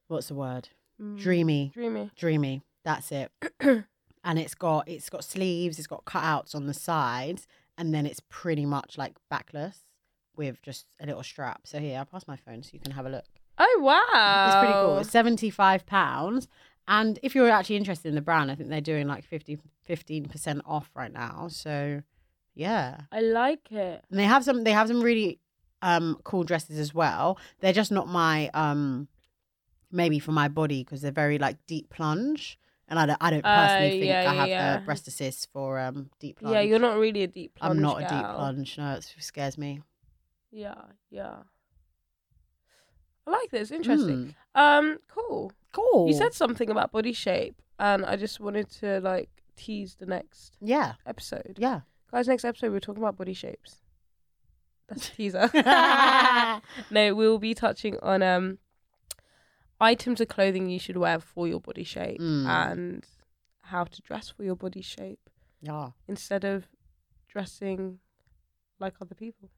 what's the word? Mm. Dreamy Dreamy. dreamy. That's it. and it's got it's got sleeves, it's got cutouts on the sides, and then it's pretty much like backless with just a little strap. So here, I'll pass my phone so you can have a look. Oh wow! It's pretty cool. It's seventy five pounds. And if you're actually interested in the brand, I think they're doing like 50 15% off right now. So yeah. I like it. And they have some they have some really um cool dresses as well. They're just not my um maybe for my body because they're very like deep plunge. And I don't, I don't personally Oh, think yeah, I have yeah. the breast assist for um deep plunge. Yeah, you're not really a deep plunge. I'm not a deep plunge. No, it scares me. Yeah, yeah. I like this. Interesting. Mm. Um, cool. Cool. You said something about body shape, and I just wanted to like tease the next yeah, episode. yeah. Guys, next episode we're talking about body shapes. That's a teaser. no, we'll be touching on um items of clothing you should wear for your body shape Mm. and how to dress for your body shape yeah. instead of dressing like other people.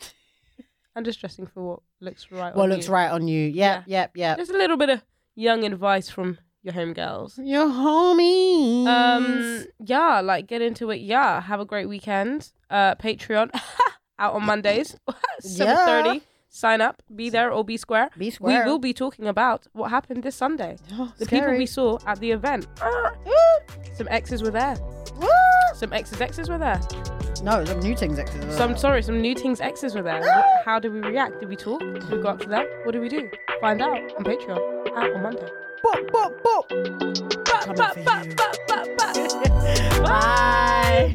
and just dressing for what looks right What on looks you. right on you? Yep, yep, yep. Just a little bit of young advice from your home girls. Your homies. Um, yeah, like get into it. Yeah, have a great weekend. Uh, Patreon out on Mondays, seven thirty. Sign up, be there or be square. Be square. We will be talking about what happened this Sunday. Oh, The people we saw at the event. Some exes were there. Some exes exes were there. No, some new things. Actually. Some sorry, some new things exes were there. What, how did we react? Did we talk? Did we go up to them? What did we do? Find out on Patreon out on Monday. Bop, bop, bop. Bye.